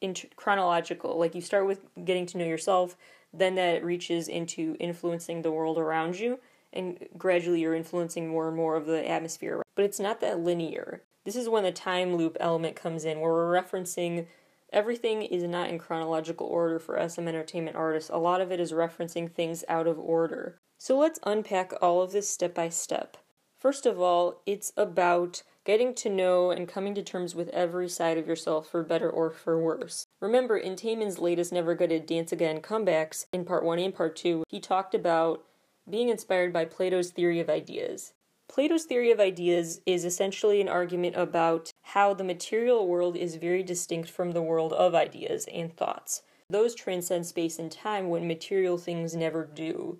inter- chronological. Like you start with getting to know yourself, then that reaches into influencing the world around you, and gradually you're influencing more and more of the atmosphere. But it's not that linear. This is when the time loop element comes in, where we're referencing everything is not in chronological order for SM entertainment artists. A lot of it is referencing things out of order. So let's unpack all of this step by step. First of all, it's about getting to know and coming to terms with every side of yourself for better or for worse. Remember, in Taemin's latest Never Gonna Dance Again comebacks, in part 1 and part 2, he talked about being inspired by Plato's theory of ideas. Plato's theory of ideas is essentially an argument about how the material world is very distinct from the world of ideas and thoughts. Those transcend space and time when material things never do.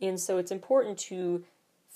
And so it's important to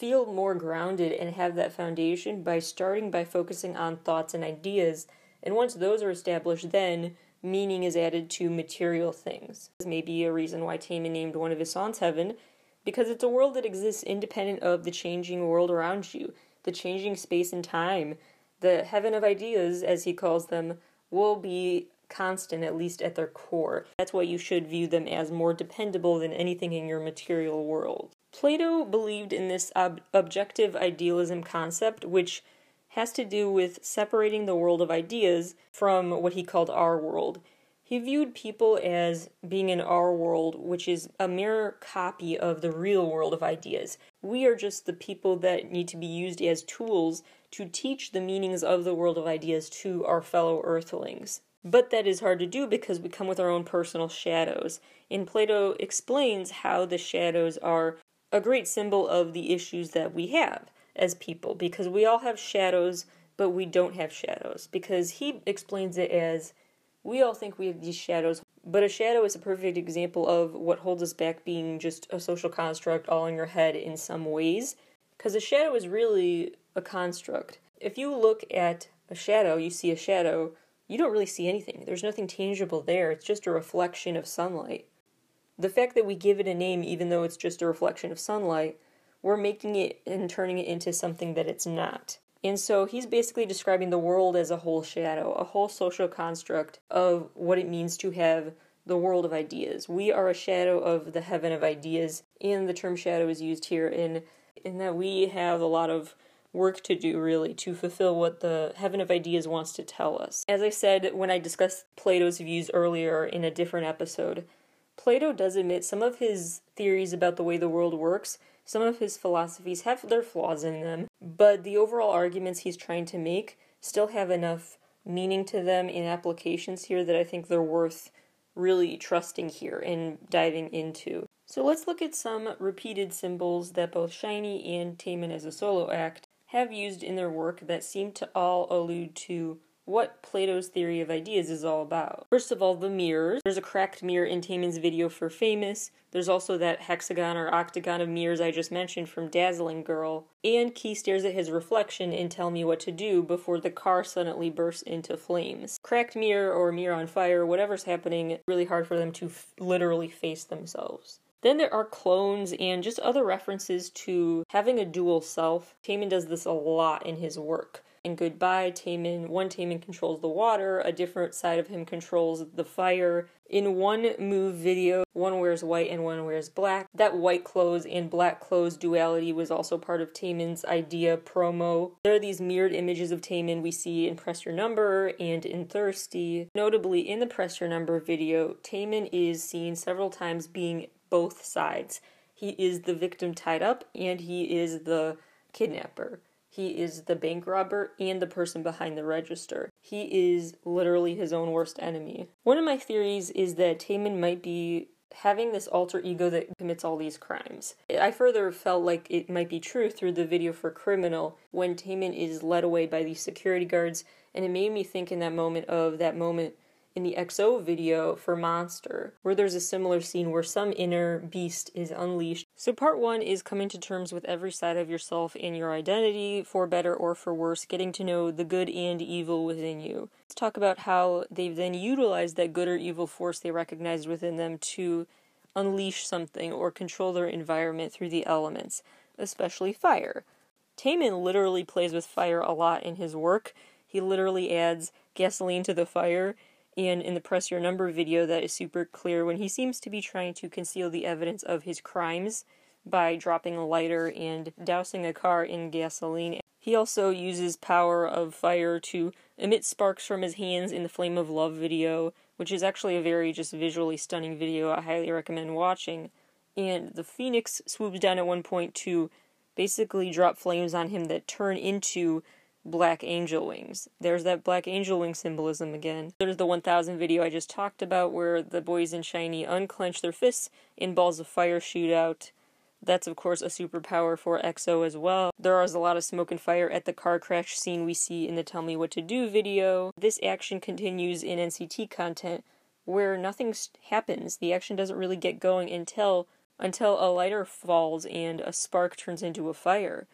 feel more grounded and have that foundation by starting by focusing on thoughts and ideas. And once those are established, then meaning is added to material things. This may be a reason why Taemin named one of his songs Heaven, because it's a world that exists independent of the changing world around you, the changing space and time. The heaven of ideas, as he calls them, will be constant, at least at their core. That's why you should view them as more dependable than anything in your material world. Plato believed in this ob- objective idealism concept, which has to do with separating the world of ideas from what he called our world. He viewed people as being in our world, which is a mere copy of the real world of ideas. We are just the people that need to be used as tools to teach the meanings of the world of ideas to our fellow earthlings. But that is hard to do because we come with our own personal shadows. And Plato explains how the shadows are a great symbol of the issues that we have as people because we all have shadows, but we don't have shadows. Because he explains it as we all think we have these shadows, but a shadow is a perfect example of what holds us back being just a social construct all in your head in some ways. Because a shadow is really a construct. If you look at a shadow, you see a shadow, you don't really see anything. There's nothing tangible there, it's just a reflection of sunlight. The fact that we give it a name, even though it's just a reflection of sunlight, we're making it and turning it into something that it's not. And so he's basically describing the world as a whole shadow, a whole social construct of what it means to have the world of ideas. We are a shadow of the heaven of ideas, and the term shadow is used here in in that we have a lot of work to do really to fulfill what the heaven of ideas wants to tell us. As I said when I discussed Plato's views earlier in a different episode, Plato does admit some of his theories about the way the world works, some of his philosophies have their flaws in them, but the overall arguments he's trying to make still have enough meaning to them in applications here that I think they're worth really trusting here and diving into. So let's look at some repeated symbols that both SHINee and Taemin as a solo act have used in their work that seem to all allude to what Plato's theory of ideas is all about. First of all, the mirrors. There's a cracked mirror in Taemin's video for Famous. There's also that hexagon or octagon of mirrors I just mentioned from Dazzling Girl. And Key stares at his reflection and tell me what to do before the car suddenly bursts into flames. Cracked mirror or mirror on fire, whatever's happening, really hard for them to f- literally face themselves. Then there are clones and just other references to having a dual self. Taemin does this a lot in his work. In Goodbye, Taemin, one Taemin controls the water, a different side of him controls the fire. In one move video, one wears white and one wears black. That white clothes and black clothes duality was also part of Taemin's idea promo. There are these mirrored images of Taemin we see in Press Your Number and in Thirsty. Notably, in the Press Your Number video, Taemin is seen several times being both sides. He is the victim tied up and he is the kidnapper. He is the bank robber and the person behind the register. He is literally his own worst enemy. One of my theories is that Taemin might be having this alter ego that commits all these crimes. I further felt like it might be true through the video for Criminal when Taemin is led away by these security guards, and it made me think in that moment of that moment in the EXO video for Monster, where there's a similar scene where some inner beast is unleashed. So, part one is coming to terms with every side of yourself and your identity, for better or for worse, getting to know the good and evil within you. Let's talk about how they've then utilized that good or evil force they recognized within them to unleash something or control their environment through the elements, especially fire. Taemin literally plays with fire a lot in his work. He literally adds gasoline to the fire and in the press your number video that is super clear when he seems to be trying to conceal the evidence of his crimes by dropping a lighter and dousing a car in gasoline. He also uses power of fire to emit sparks from his hands in the Flame of Love video, which is actually a very just visually stunning video I highly recommend watching. And the Phoenix swoops down at one point to basically drop flames on him that turn into black angel wings. There's that black angel wing symbolism again. There's the 1000 video I just talked about where the boys in SHINee unclench their fists in balls of fire shootout. That's of course a superpower for EXO as well. There is a lot of smoke and fire at the car crash scene we see in the Tell Me What to Do video. This action continues in NCT content where nothing happens. The action doesn't really get going until until a lighter falls and a spark turns into a fire.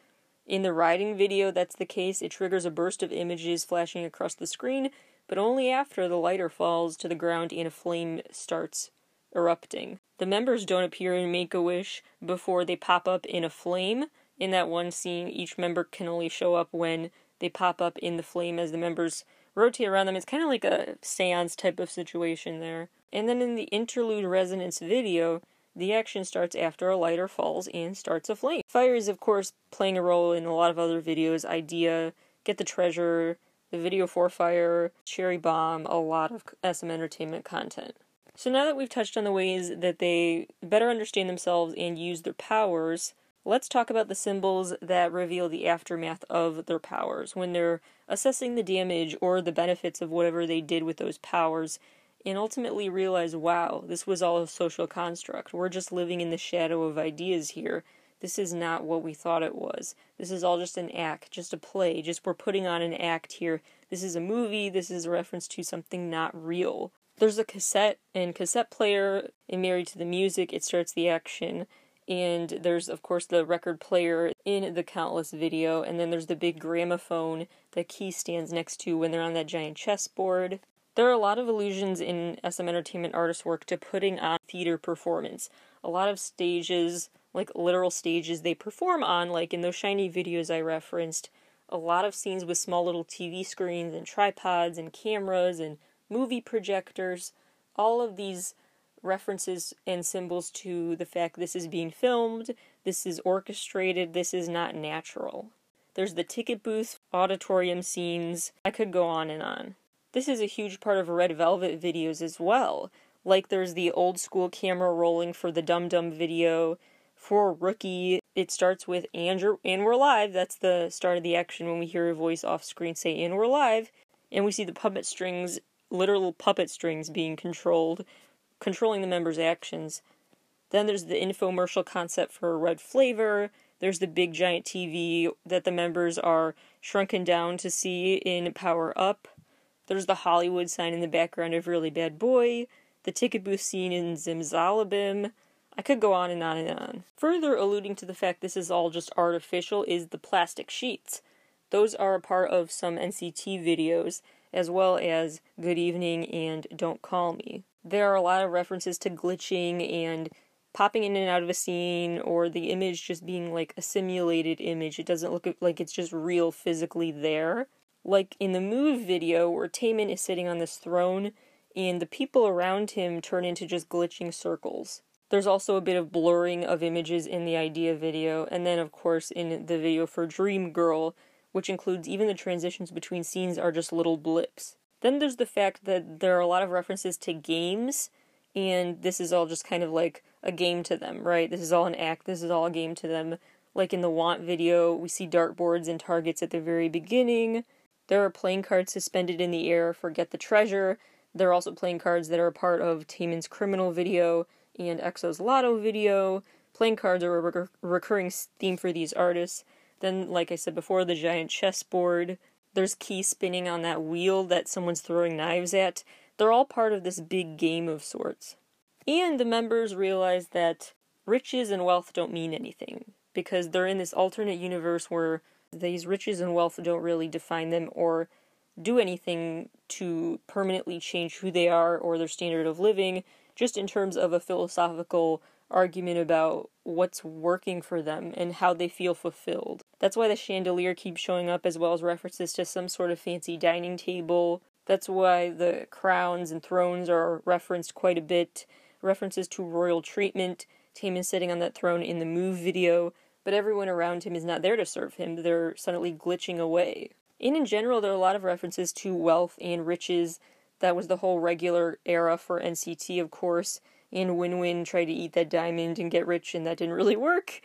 In the riding video, that's the case. It triggers a burst of images flashing across the screen, but only after the lighter falls to the ground and a flame starts erupting. The members don't appear in Make a Wish before they pop up in a flame. In that one scene, each member can only show up when they pop up in the flame as the members rotate around them. It's kind of like a seance type of situation there. And then in the interlude resonance video, the action starts after a lighter falls and starts a flame. Fire is, of course, playing a role in a lot of other videos. Idea, Get the Treasure, the video for Fire, Cherry Bomb, a lot of SM Entertainment content. So now that we've touched on the ways that they better understand themselves and use their powers, let's talk about the symbols that reveal the aftermath of their powers. When they're assessing the damage or the benefits of whatever they did with those powers, and ultimately realize wow, this was all a social construct. We're just living in the shadow of ideas here. This is not what we thought it was. This is all just an act, just a play, just we're putting on an act here. This is a movie, this is a reference to something not real. There's a cassette and cassette player and Married to the Music, it starts the action. And there's, of course, the record player in the Countless video, and then there's the big gramophone that Key stands next to when they're on that giant chessboard. There are a lot of allusions in SM Entertainment artist work to putting on theater performance. A lot of stages, like literal stages they perform on, like in those SHINee videos I referenced, a lot of scenes with small little TV screens and tripods and cameras and movie projectors. All of these references and symbols to the fact this is being filmed, this is orchestrated, this is not natural. There's the ticket booth, auditorium scenes. I could go on and on. This is a huge part of Red Velvet videos as well. Like there's the old school camera rolling for the Dum Dum video. For Rookie, it starts with Andrew and we're live. That's the start of the action when we hear a voice off screen say and we're live. And we see the puppet strings, literal puppet strings being controlled, controlling the members' actions. Then there's the infomercial concept for Red Flavor. There's the big giant TV that the members are shrunken down to see in Power Up. There's the Hollywood sign in the background of Really Bad Boy, the ticket booth scene in Zimzalabim. I could go on and on and on. Further alluding to the fact this is all just artificial is the plastic sheets. Those are a part of some NCT videos, as well as Good Evening and Don't Call Me. There are a lot of references to glitching and popping in and out of a scene, or the image just being like a simulated image. It doesn't look like it's just real physically there like in the Move video where Taemin is sitting on this throne and the people around him turn into just glitching circles. There's also a bit of blurring of images in the idea video, and then, of course, in the video for Dream Girl, which includes even the transitions between scenes are just little blips. Then there's the fact that there are a lot of references to games, and this is all just kind of like a game to them, right? This is all an act, this is all a game to them. Like in the Want video, we see dartboards and targets at the very beginning. There are playing cards suspended in the air for Get the Treasure. There are also playing cards that are part of Taemin's Criminal video and EXO's Lotto video. Playing cards are a rec- recurring theme for these artists. Then, like I said before, the giant chessboard. There's Key spinning on that wheel that someone's throwing knives at. They're all part of this big game of sorts. And the members realize that riches and wealth don't mean anything because they're in this alternate universe where these riches and wealth don't really define them or do anything to permanently change who they are or their standard of living, just in terms of a philosophical argument about what's working for them and how they feel fulfilled. That's why the chandelier keeps showing up as well as references to some sort of fancy dining table. That's why the crowns and thrones are referenced quite a bit. References to royal treatment. Taemin sitting on that throne in the move video, but everyone around him is not there to serve him. They're suddenly glitching away. And in general, there are a lot of references to wealth and riches. That was the whole regular era for NCT, of course and WinWin tried to eat that diamond and get rich, and that didn't really work.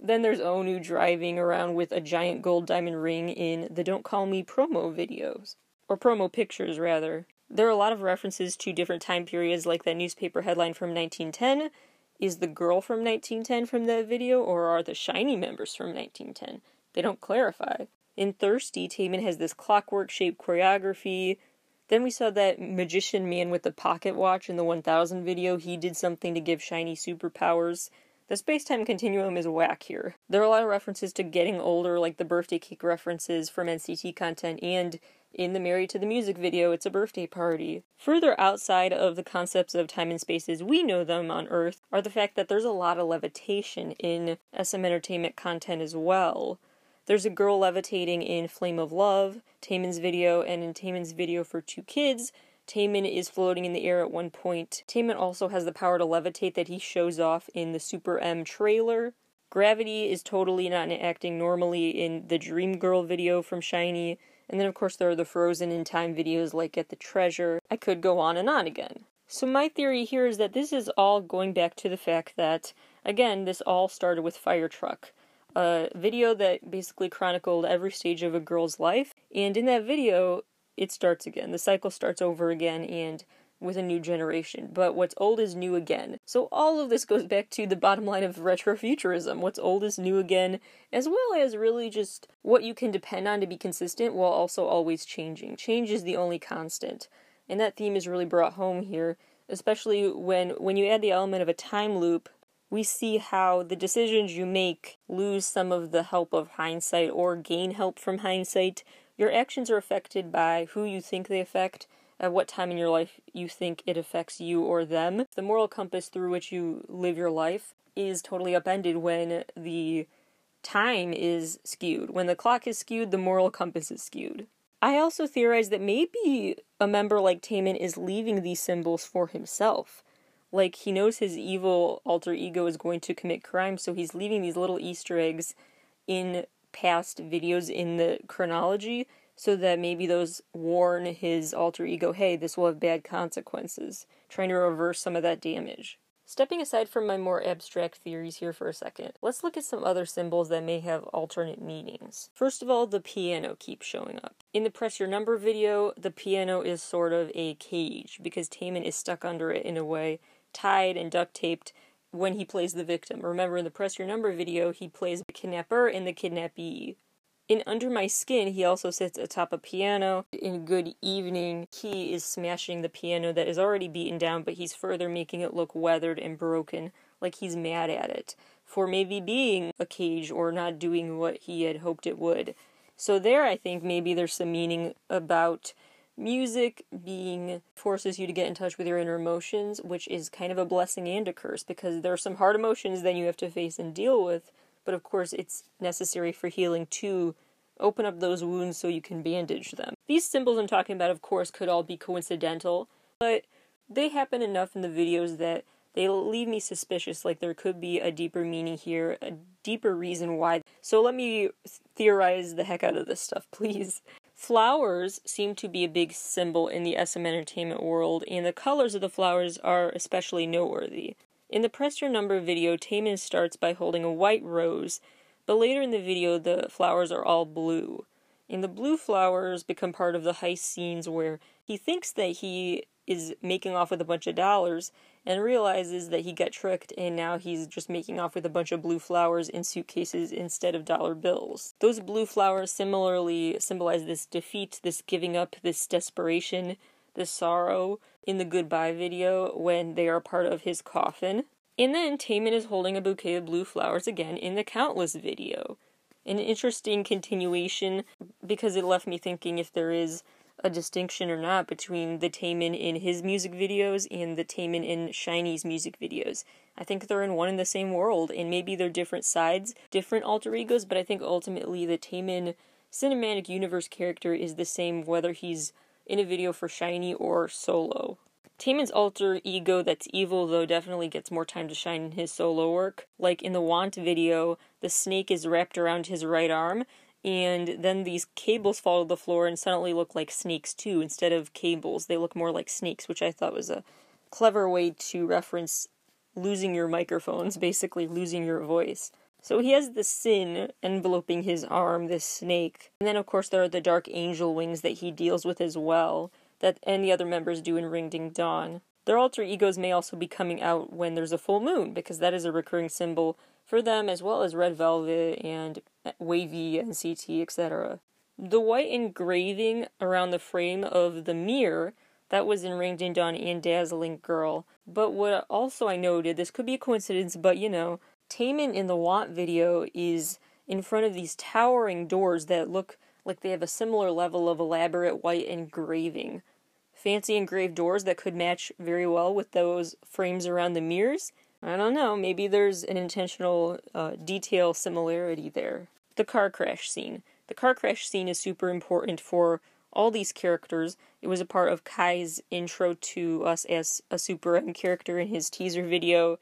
Then there's Onew driving around with a giant gold diamond ring in the Don't Call Me promo videos, or promo pictures, rather. There are a lot of references to different time periods, like that newspaper headline from 1910. Is the girl from 1910 from that video, or are the SHINee members from 1910? They don't clarify. In Thirsty, Taemin has this clockwork shaped choreography then we saw that magician man with the pocket watch in the 1000 video. He did something to give SHINee superpowers. The space time continuum is whack here. There are a lot of references to getting older, like the birthday cake references from NCT content, and in the Married to the Music video, it's a birthday party. Further outside of the concepts of time and space as we know them on Earth are the fact that there's a lot of levitation in SM entertainment content as well. There's a girl levitating in Flame of Love, Taemin's video, and in Taemin's video for Two Kids, Taemin is floating in the air at one point. Taemin also has the power to levitate that he shows off in the Super M trailer. Gravity is totally not acting normally in the Dream Girl video from SHINee. And then, of course, there are the Frozen in Time videos like Get the Treasure. I could go on and on again. So, my theory here is that this is all going back to the fact that, again, this all started with Fire Truck a video that basically chronicled every stage of a girl's life. And in that video, it starts again. The cycle starts over again and with a new generation. But what's old is new again. So all of this goes back to the bottom line of retrofuturism. What's old is new again, as well as really just what you can depend on to be consistent while also always changing. Change is the only constant. And that theme is really brought home here, especially when when you add the element of a time loop we see how the decisions you make lose some of the help of hindsight or gain help from hindsight. Your actions are affected by who you think they affect, at what time in your life you think it affects you or them. The moral compass through which you live your life is totally upended when the time is skewed. When the clock is skewed, the moral compass is skewed. I also theorize that maybe a member like Taemin is leaving these symbols for himself like he knows his evil alter ego is going to commit crime, so he's leaving these little Easter eggs in past videos in the chronology so that maybe those warn his alter ego, hey, this will have bad consequences, trying to reverse some of that damage. Stepping aside from my more abstract theories here for a second, let's look at some other symbols that may have alternate meanings. First of all, the piano keeps showing up. In the Press Your Number video, the piano is sort of a cage because Taemin is stuck under it in a way tied and duct taped when he plays the victim. Remember in the Press Your Number video, he plays the kidnapper and the kidnappee. In Under My Skin, he also sits atop a piano. In Good Evening, he is smashing the piano that is already beaten down, but he's further making it look weathered and broken, like he's mad at it, for maybe being a cage or not doing what he had hoped it would. So, there, I think maybe there's some meaning about music being forces you to get in touch with your inner emotions, which is kind of a blessing and a curse because there are some hard emotions that you have to face and deal with, but of course it's necessary for healing to open up those wounds so you can bandage them. These symbols I'm talking about, of course, could all be coincidental, but they happen enough in the videos that they leave me suspicious like there could be a deeper meaning here, a deeper reason why. So let me theorize the heck out of this stuff, please. Flowers seem to be a big symbol in the SM entertainment world, and the colors of the flowers are especially noteworthy. In the Press Your Number video, Taemin starts by holding a white rose, but later in the video, the flowers are all blue. And the blue flowers become part of the heist scenes where he thinks that he is making off with a bunch of dollars and realizes that he got tricked and now he's just making off with a bunch of blue flowers in suitcases instead of dollar bills. Those blue flowers similarly symbolize this defeat, this giving up, this desperation. The sorrow in the goodbye video when they are part of his coffin. And then Taemin is holding a bouquet of blue flowers again in the Countless video. An interesting continuation because it left me thinking if there is a distinction or not between the Taemin in his music videos and the Taemin in SHINee's music videos. I think they're in one and the same world, and maybe they're different sides, different alter egos, but I think ultimately the Taemin cinematic universe character is the same whether he's in a video for SHINee or solo. Taemin's alter ego that's evil, though, definitely gets more time to shine in his solo work. Like in the Want video, the snake is wrapped around his right arm, and then these cables fall to the floor and suddenly look like snakes too. Instead of cables, they look more like snakes, which I thought was a clever way to reference losing your microphones, basically losing your voice. So he has the sin enveloping his arm, this snake. And then, of course, there are the dark angel wings that he deals with as well that any other members do in Ring Ding Dong. Their alter egos may also be coming out when there's a full moon, because that is a recurring symbol for them, as well as Red Velvet and WayV, NCT, etc. The white engraving around the frame of the mirror that was in Ring Ding Dong and Dazzling Girl. But what also I noted, this could be a coincidence, but you know, Taemin in the Want video is in front of these towering doors that look like they have a similar level of elaborate white engraving fancy engraved doors that could match very well with those frames around the mirrors. I don't know, maybe there's an intentional uh, detail similarity there. The car crash scene. The car crash scene is super important for all these characters. It was a part of Kai's intro to us as a Super M character in his teaser video,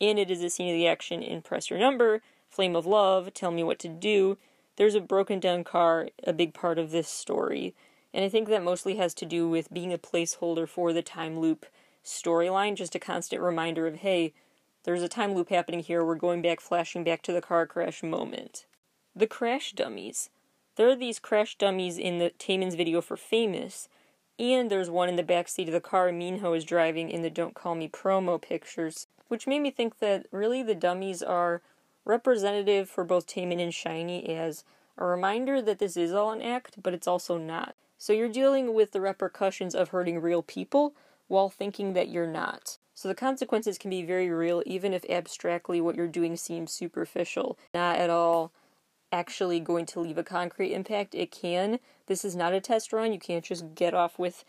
and it is a scene of the action in Press Your Number, Flame of Love, Tell Me What to Do. There's a broken down car, a big part of this story. And I think that mostly has to do with being a placeholder for the time loop storyline, just a constant reminder of, hey, there's a time loop happening here, we're going back, flashing back to the car crash moment. The crash dummies. There are these crash dummies in the Taemin's video for Famous, and there's one in the backseat of the car Minho is driving in the Don't Call Me promo pictures, which made me think that really the dummies are representative for both Taemin and SHINee as a reminder that this is all an act, but it's also not. So you're dealing with the repercussions of hurting real people while thinking that you're not. So the consequences can be very real, even if abstractly what you're doing seems superficial, not at all actually going to leave a concrete impact. It can. This is not a test run. You can't just get off with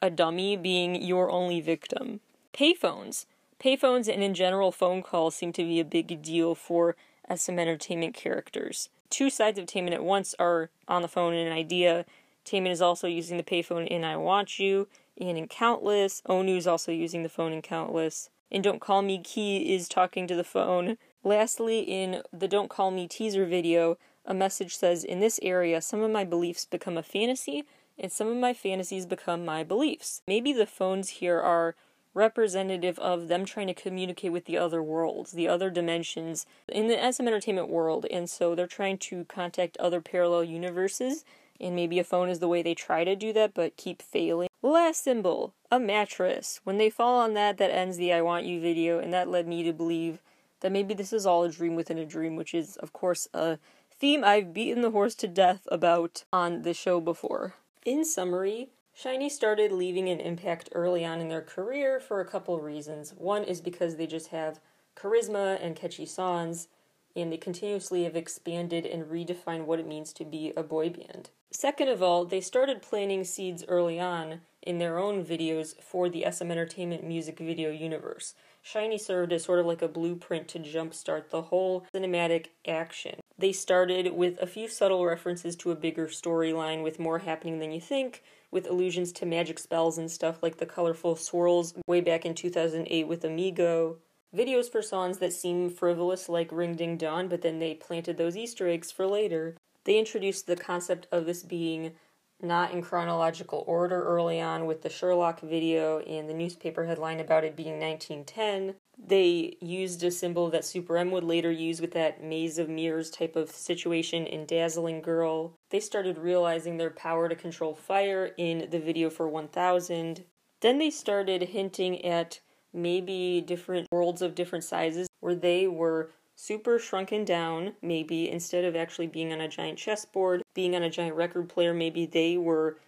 a dummy being your only victim. Payphones. Payphones and in general phone calls seem to be a big deal for SM entertainment characters. Two sides of Taemin at once are on the phone and an idea Taemin is also using the payphone in I Want You and in Countless. Onew is also using the phone in Countless. And Don't Call Me, Key is talking to the phone. Lastly, in the Don't Call Me teaser video, a message says, In this area, some of my beliefs become a fantasy, and some of my fantasies become my beliefs. Maybe the phones here are representative of them trying to communicate with the other worlds, the other dimensions in the SM entertainment world, and so they're trying to contact other parallel universes and maybe a phone is the way they try to do that but keep failing. Last symbol, a mattress. When they fall on that, that ends the I Want You video, and that led me to believe that maybe this is all a dream within a dream, which is, of course, a theme I've beaten the horse to death about on the show before. In summary, SHINee started leaving an impact early on in their career for a couple reasons. One is because they just have charisma and catchy songs, and they continuously have expanded and redefined what it means to be a boy band. Second of all, they started planting seeds early on in their own videos for the SM Entertainment music video universe. SHINee served as sort of like a blueprint to jumpstart the whole cinematic action. They started with a few subtle references to a bigger storyline with more happening than you think, with allusions to magic spells and stuff like the colorful swirls way back in 2008 with Amigo. Videos for songs that seem frivolous like Ring Ding Dong, but then they planted those Easter eggs for later. They introduced the concept of this being not in chronological order early on with the Sherlock video and the newspaper headline about it being 1910. They used a symbol that Super M would later use with that maze of mirrors type of situation in Dazzling Girl. They started realizing their power to control fire in the video for 1000. Then they started hinting at maybe different worlds of different sizes where they were super shrunken down, maybe instead of actually being on a giant chessboard, being on a giant record player, maybe they were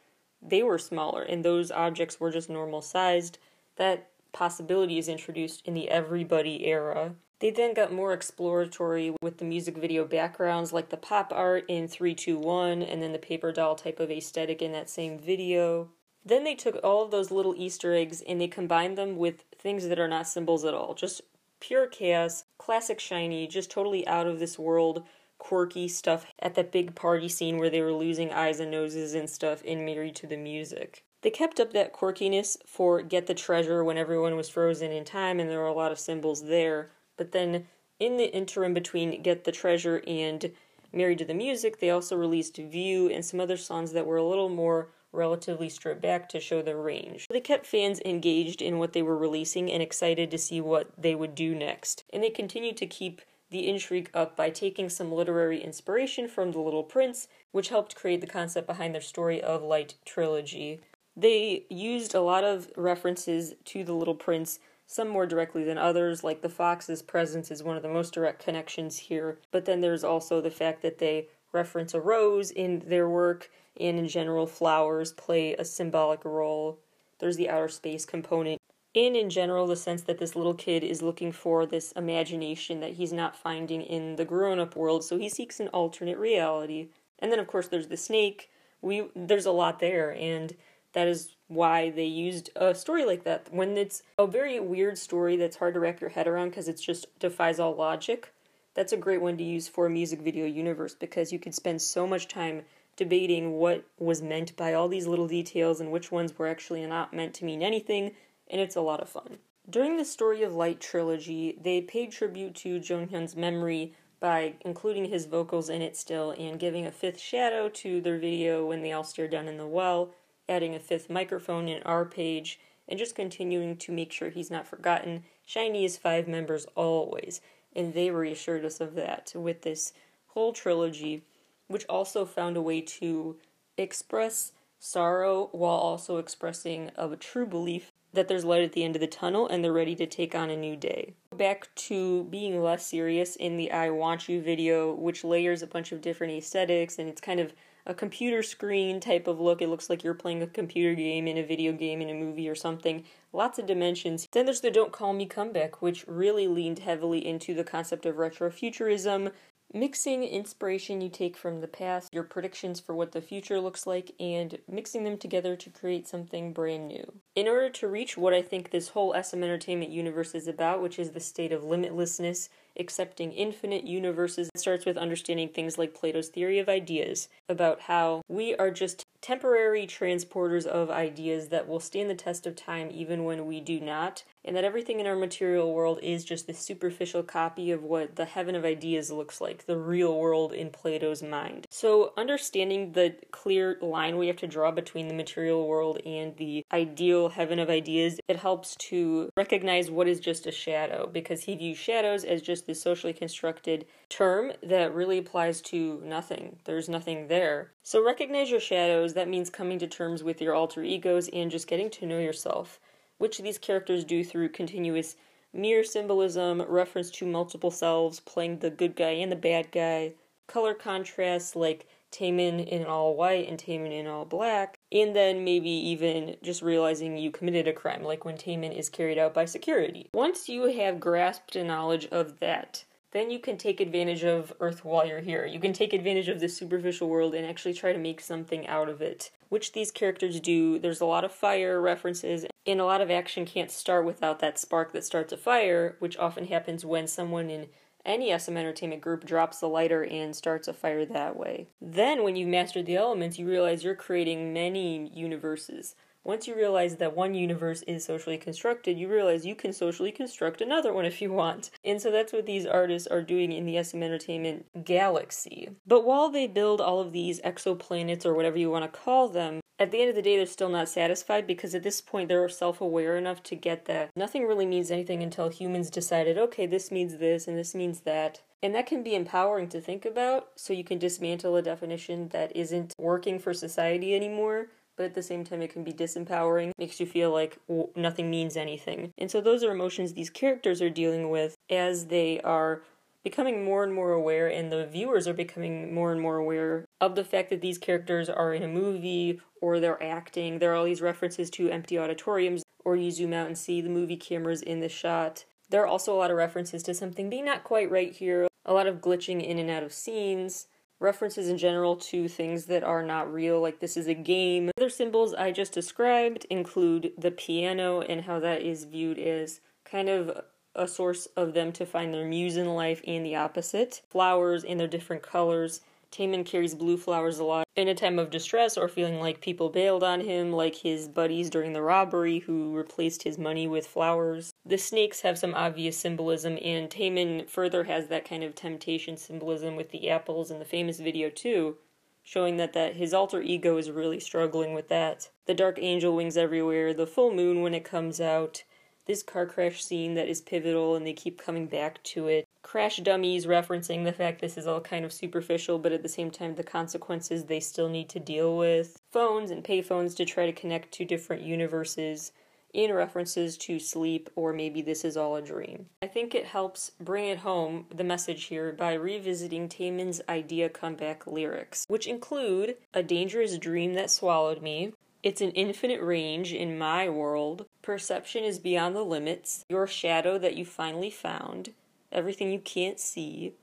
they were smaller and those objects were just normal sized. That possibility is introduced in the Everybody era. They then got more exploratory with the music video backgrounds, like the pop art in 321 and then the paper doll type of aesthetic in that same video. Then they took all of those little Easter eggs and they combined them with things that are not symbols at all. Just pure chaos, classic SHINee, just totally out of this world, quirky stuff at that big party scene where they were losing eyes and noses and stuff in Married to the Music. They kept up that quirkiness for Get the Treasure when everyone was frozen in time and there were a lot of symbols there. But then in the interim between Get the Treasure and Married to the Music, they also released View and some other songs that were a little more relatively stripped back to show their range. They kept fans engaged in what they were releasing and excited to see what they would do next. And they continued to keep the intrigue up by taking some literary inspiration from The Little Prince, which helped create the concept behind their Story of Light trilogy. They used a lot of references to The Little Prince, some more directly than others, like the fox's presence is one of the most direct connections here, but then there's also the fact that they reference a rose in their work, and in general, flowers play a symbolic role. There's the outer space component. And in general, the sense that this little kid is looking for this imagination that he's not finding in the grown up world, so he seeks an alternate reality. And then, of course, there's the snake. We There's a lot there, and that is why they used a story like that. When it's a very weird story that's hard to wrap your head around because it just defies all logic, that's a great one to use for a music video universe because you could spend so much time debating what was meant by all these little details and which ones were actually not meant to mean anything, and it's a lot of fun. During the Story of Light trilogy, they paid tribute to Jonghyun's memory by including his vocals in it still and giving a fifth shadow to their video when they all stare down in the well, adding a fifth microphone in our page, and just continuing to make sure he's not forgotten. SHINee is five members always, and they reassured us of that with this whole trilogy, which also found a way to express sorrow while also expressing of a true belief that there's light at the end of the tunnel and they're ready to take on a new day. Back to being less serious in the I Want You video, which layers a bunch of different aesthetics and it's kind of a computer screen type of look. It looks like you're playing a computer game in a video game in a movie or something. Lots of dimensions. Then there's the Don't Call Me comeback, which really leaned heavily into the concept of retrofuturism, mixing inspiration you take from the past, your predictions for what the future looks like, and mixing them together to create something brand new. In order to reach what I think this whole SM Entertainment universe is about, which is the state of limitlessness, accepting infinite universes, it starts with understanding things like Plato's theory of ideas, about how we are just temporary transporters of ideas that will stand the test of time even when we do not, and that everything in our material world is just this superficial copy of what the heaven of ideas looks like, the real world in Plato's mind. So, understanding the clear line we have to draw between the material world and the ideal heaven of ideas, it helps to recognize what is just a shadow, because he views shadows as just this socially constructed term that really applies to nothing. There's nothing there. So, recognize your shadows. That means coming to terms with your alter egos and just getting to know yourself which these characters do through continuous mirror symbolism, reference to multiple selves, playing the good guy and the bad guy, color contrasts like Taemin in all white and Taemin in all black, and then maybe even just realizing you committed a crime, like when Taemin is carried out by security. Once you have grasped a knowledge of that, then you can take advantage of Earth while you're here. You can take advantage of this superficial world and actually try to make something out of it, which these characters do. There's a lot of fire references, and a lot of action can't start without that spark that starts a fire, which often happens when someone in any SM Entertainment group drops the lighter and starts a fire that way. Then, when you've mastered the elements, you realize you're creating many universes. Once you realize that one universe is socially constructed, you realize you can socially construct another one if you want. And so that's what these artists are doing in the SM Entertainment galaxy. But while they build all of these exoplanets or whatever you want to call them, at the end of the day, they're still not satisfied because at this point they're self aware enough to get that nothing really means anything until humans decided, okay, this means this and this means that. And that can be empowering to think about, so you can dismantle a definition that isn't working for society anymore but at the same time it can be disempowering makes you feel like nothing means anything and so those are emotions these characters are dealing with as they are becoming more and more aware, and the viewers are becoming more and more aware of the fact that these characters are in a movie or they're acting. There are all these references to empty auditoriums, or you zoom out and see the movie cameras in the shot. There are also a lot of references to something being not quite right here, a lot of glitching in and out of scenes, references in general to things that are not real, like this is a game. Other symbols I just described include the piano and how that is viewed as kind of a source of them to find their muse in life and the opposite. Flowers in their different colors. Taemin carries blue flowers a lot in a time of distress or feeling like people bailed on him, like his buddies during the robbery who replaced his money with flowers. The snakes have some obvious symbolism, and Taemin further has that kind of temptation symbolism with the apples in the famous video too, showing that, that his alter ego is really struggling with that. The dark angel wings everywhere, the full moon when it comes out, this car crash scene that is pivotal and they keep coming back to it. Crash dummies referencing the fact this is all kind of superficial, but at the same time, the consequences they still need to deal with. Phones and payphones to try to connect to different universes in references to sleep or maybe this is all a dream. I think it helps bring it home, the message here, by revisiting Taemin's idea comeback lyrics, which include A dangerous dream that swallowed me, it's an infinite range in my world. Perception is beyond the limits. Your shadow that you finally found. Everything you can't see.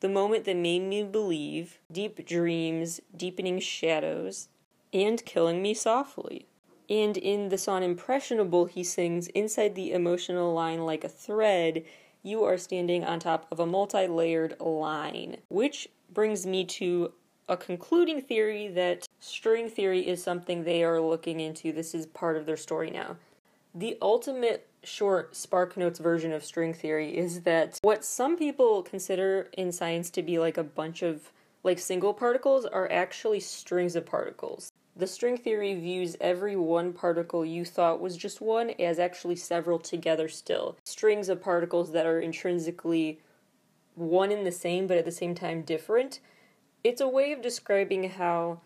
The moment that made me believe. Deep dreams, deepening shadows. And killing me softly. And in the song Impressionable, he sings, Inside the emotional line like a thread, you are standing on top of a multi layered line. Which brings me to a concluding theory that string theory is something they are looking into. This is part of their story now. The ultimate short SparkNotes version of string theory is that what some people consider in science to be like a bunch of like single particles are actually strings of particles. The string theory views every one particle you thought was just one as actually several together still. Strings of particles that are intrinsically one and the same but at the same time different it's a way of describing how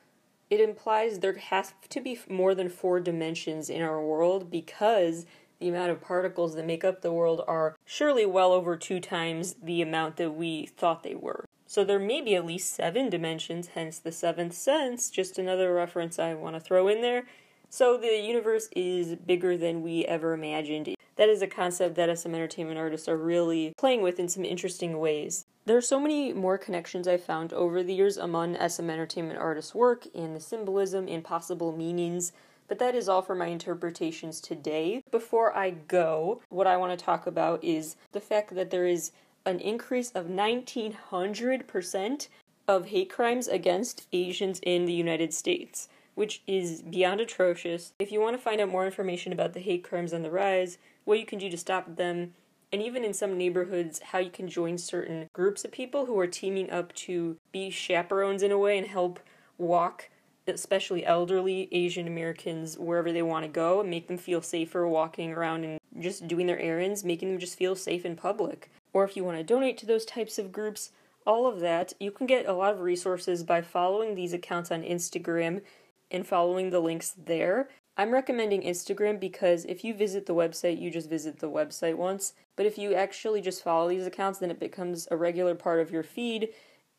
it implies there has to be more than four dimensions in our world because the amount of particles that make up the world are surely well over two times the amount that we thought they were. So there may be at least seven dimensions, hence the seventh sense, just another reference I want to throw in there. So the universe is bigger than we ever imagined. That is a concept that SM entertainment artists are really playing with in some interesting ways. There are so many more connections I've found over the years among SM Entertainment artists' work and the symbolism and possible meanings, but that is all for my interpretations today. Before I go, what I want to talk about is the fact that there is an increase of 1900% of hate crimes against Asians in the United States, which is beyond atrocious. If you want to find out more information about the hate crimes on the rise, what you can do to stop them, and even in some neighborhoods, how you can join certain groups of people who are teaming up to be chaperones in a way and help walk, especially elderly Asian Americans, wherever they want to go and make them feel safer walking around and just doing their errands, making them just feel safe in public. Or if you want to donate to those types of groups, all of that, you can get a lot of resources by following these accounts on Instagram and following the links there. I'm recommending Instagram because if you visit the website, you just visit the website once. But if you actually just follow these accounts, then it becomes a regular part of your feed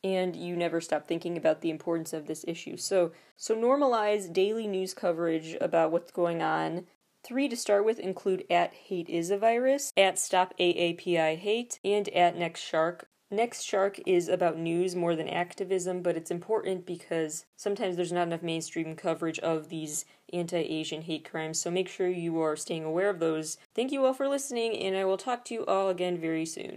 and you never stop thinking about the importance of this issue. So, so normalize daily news coverage about what's going on. Three to start with include at hate is a virus, at stop AAPI hate, and at next shark. Next Shark is about news more than activism, but it's important because sometimes there's not enough mainstream coverage of these anti Asian hate crimes, so make sure you are staying aware of those. Thank you all for listening, and I will talk to you all again very soon.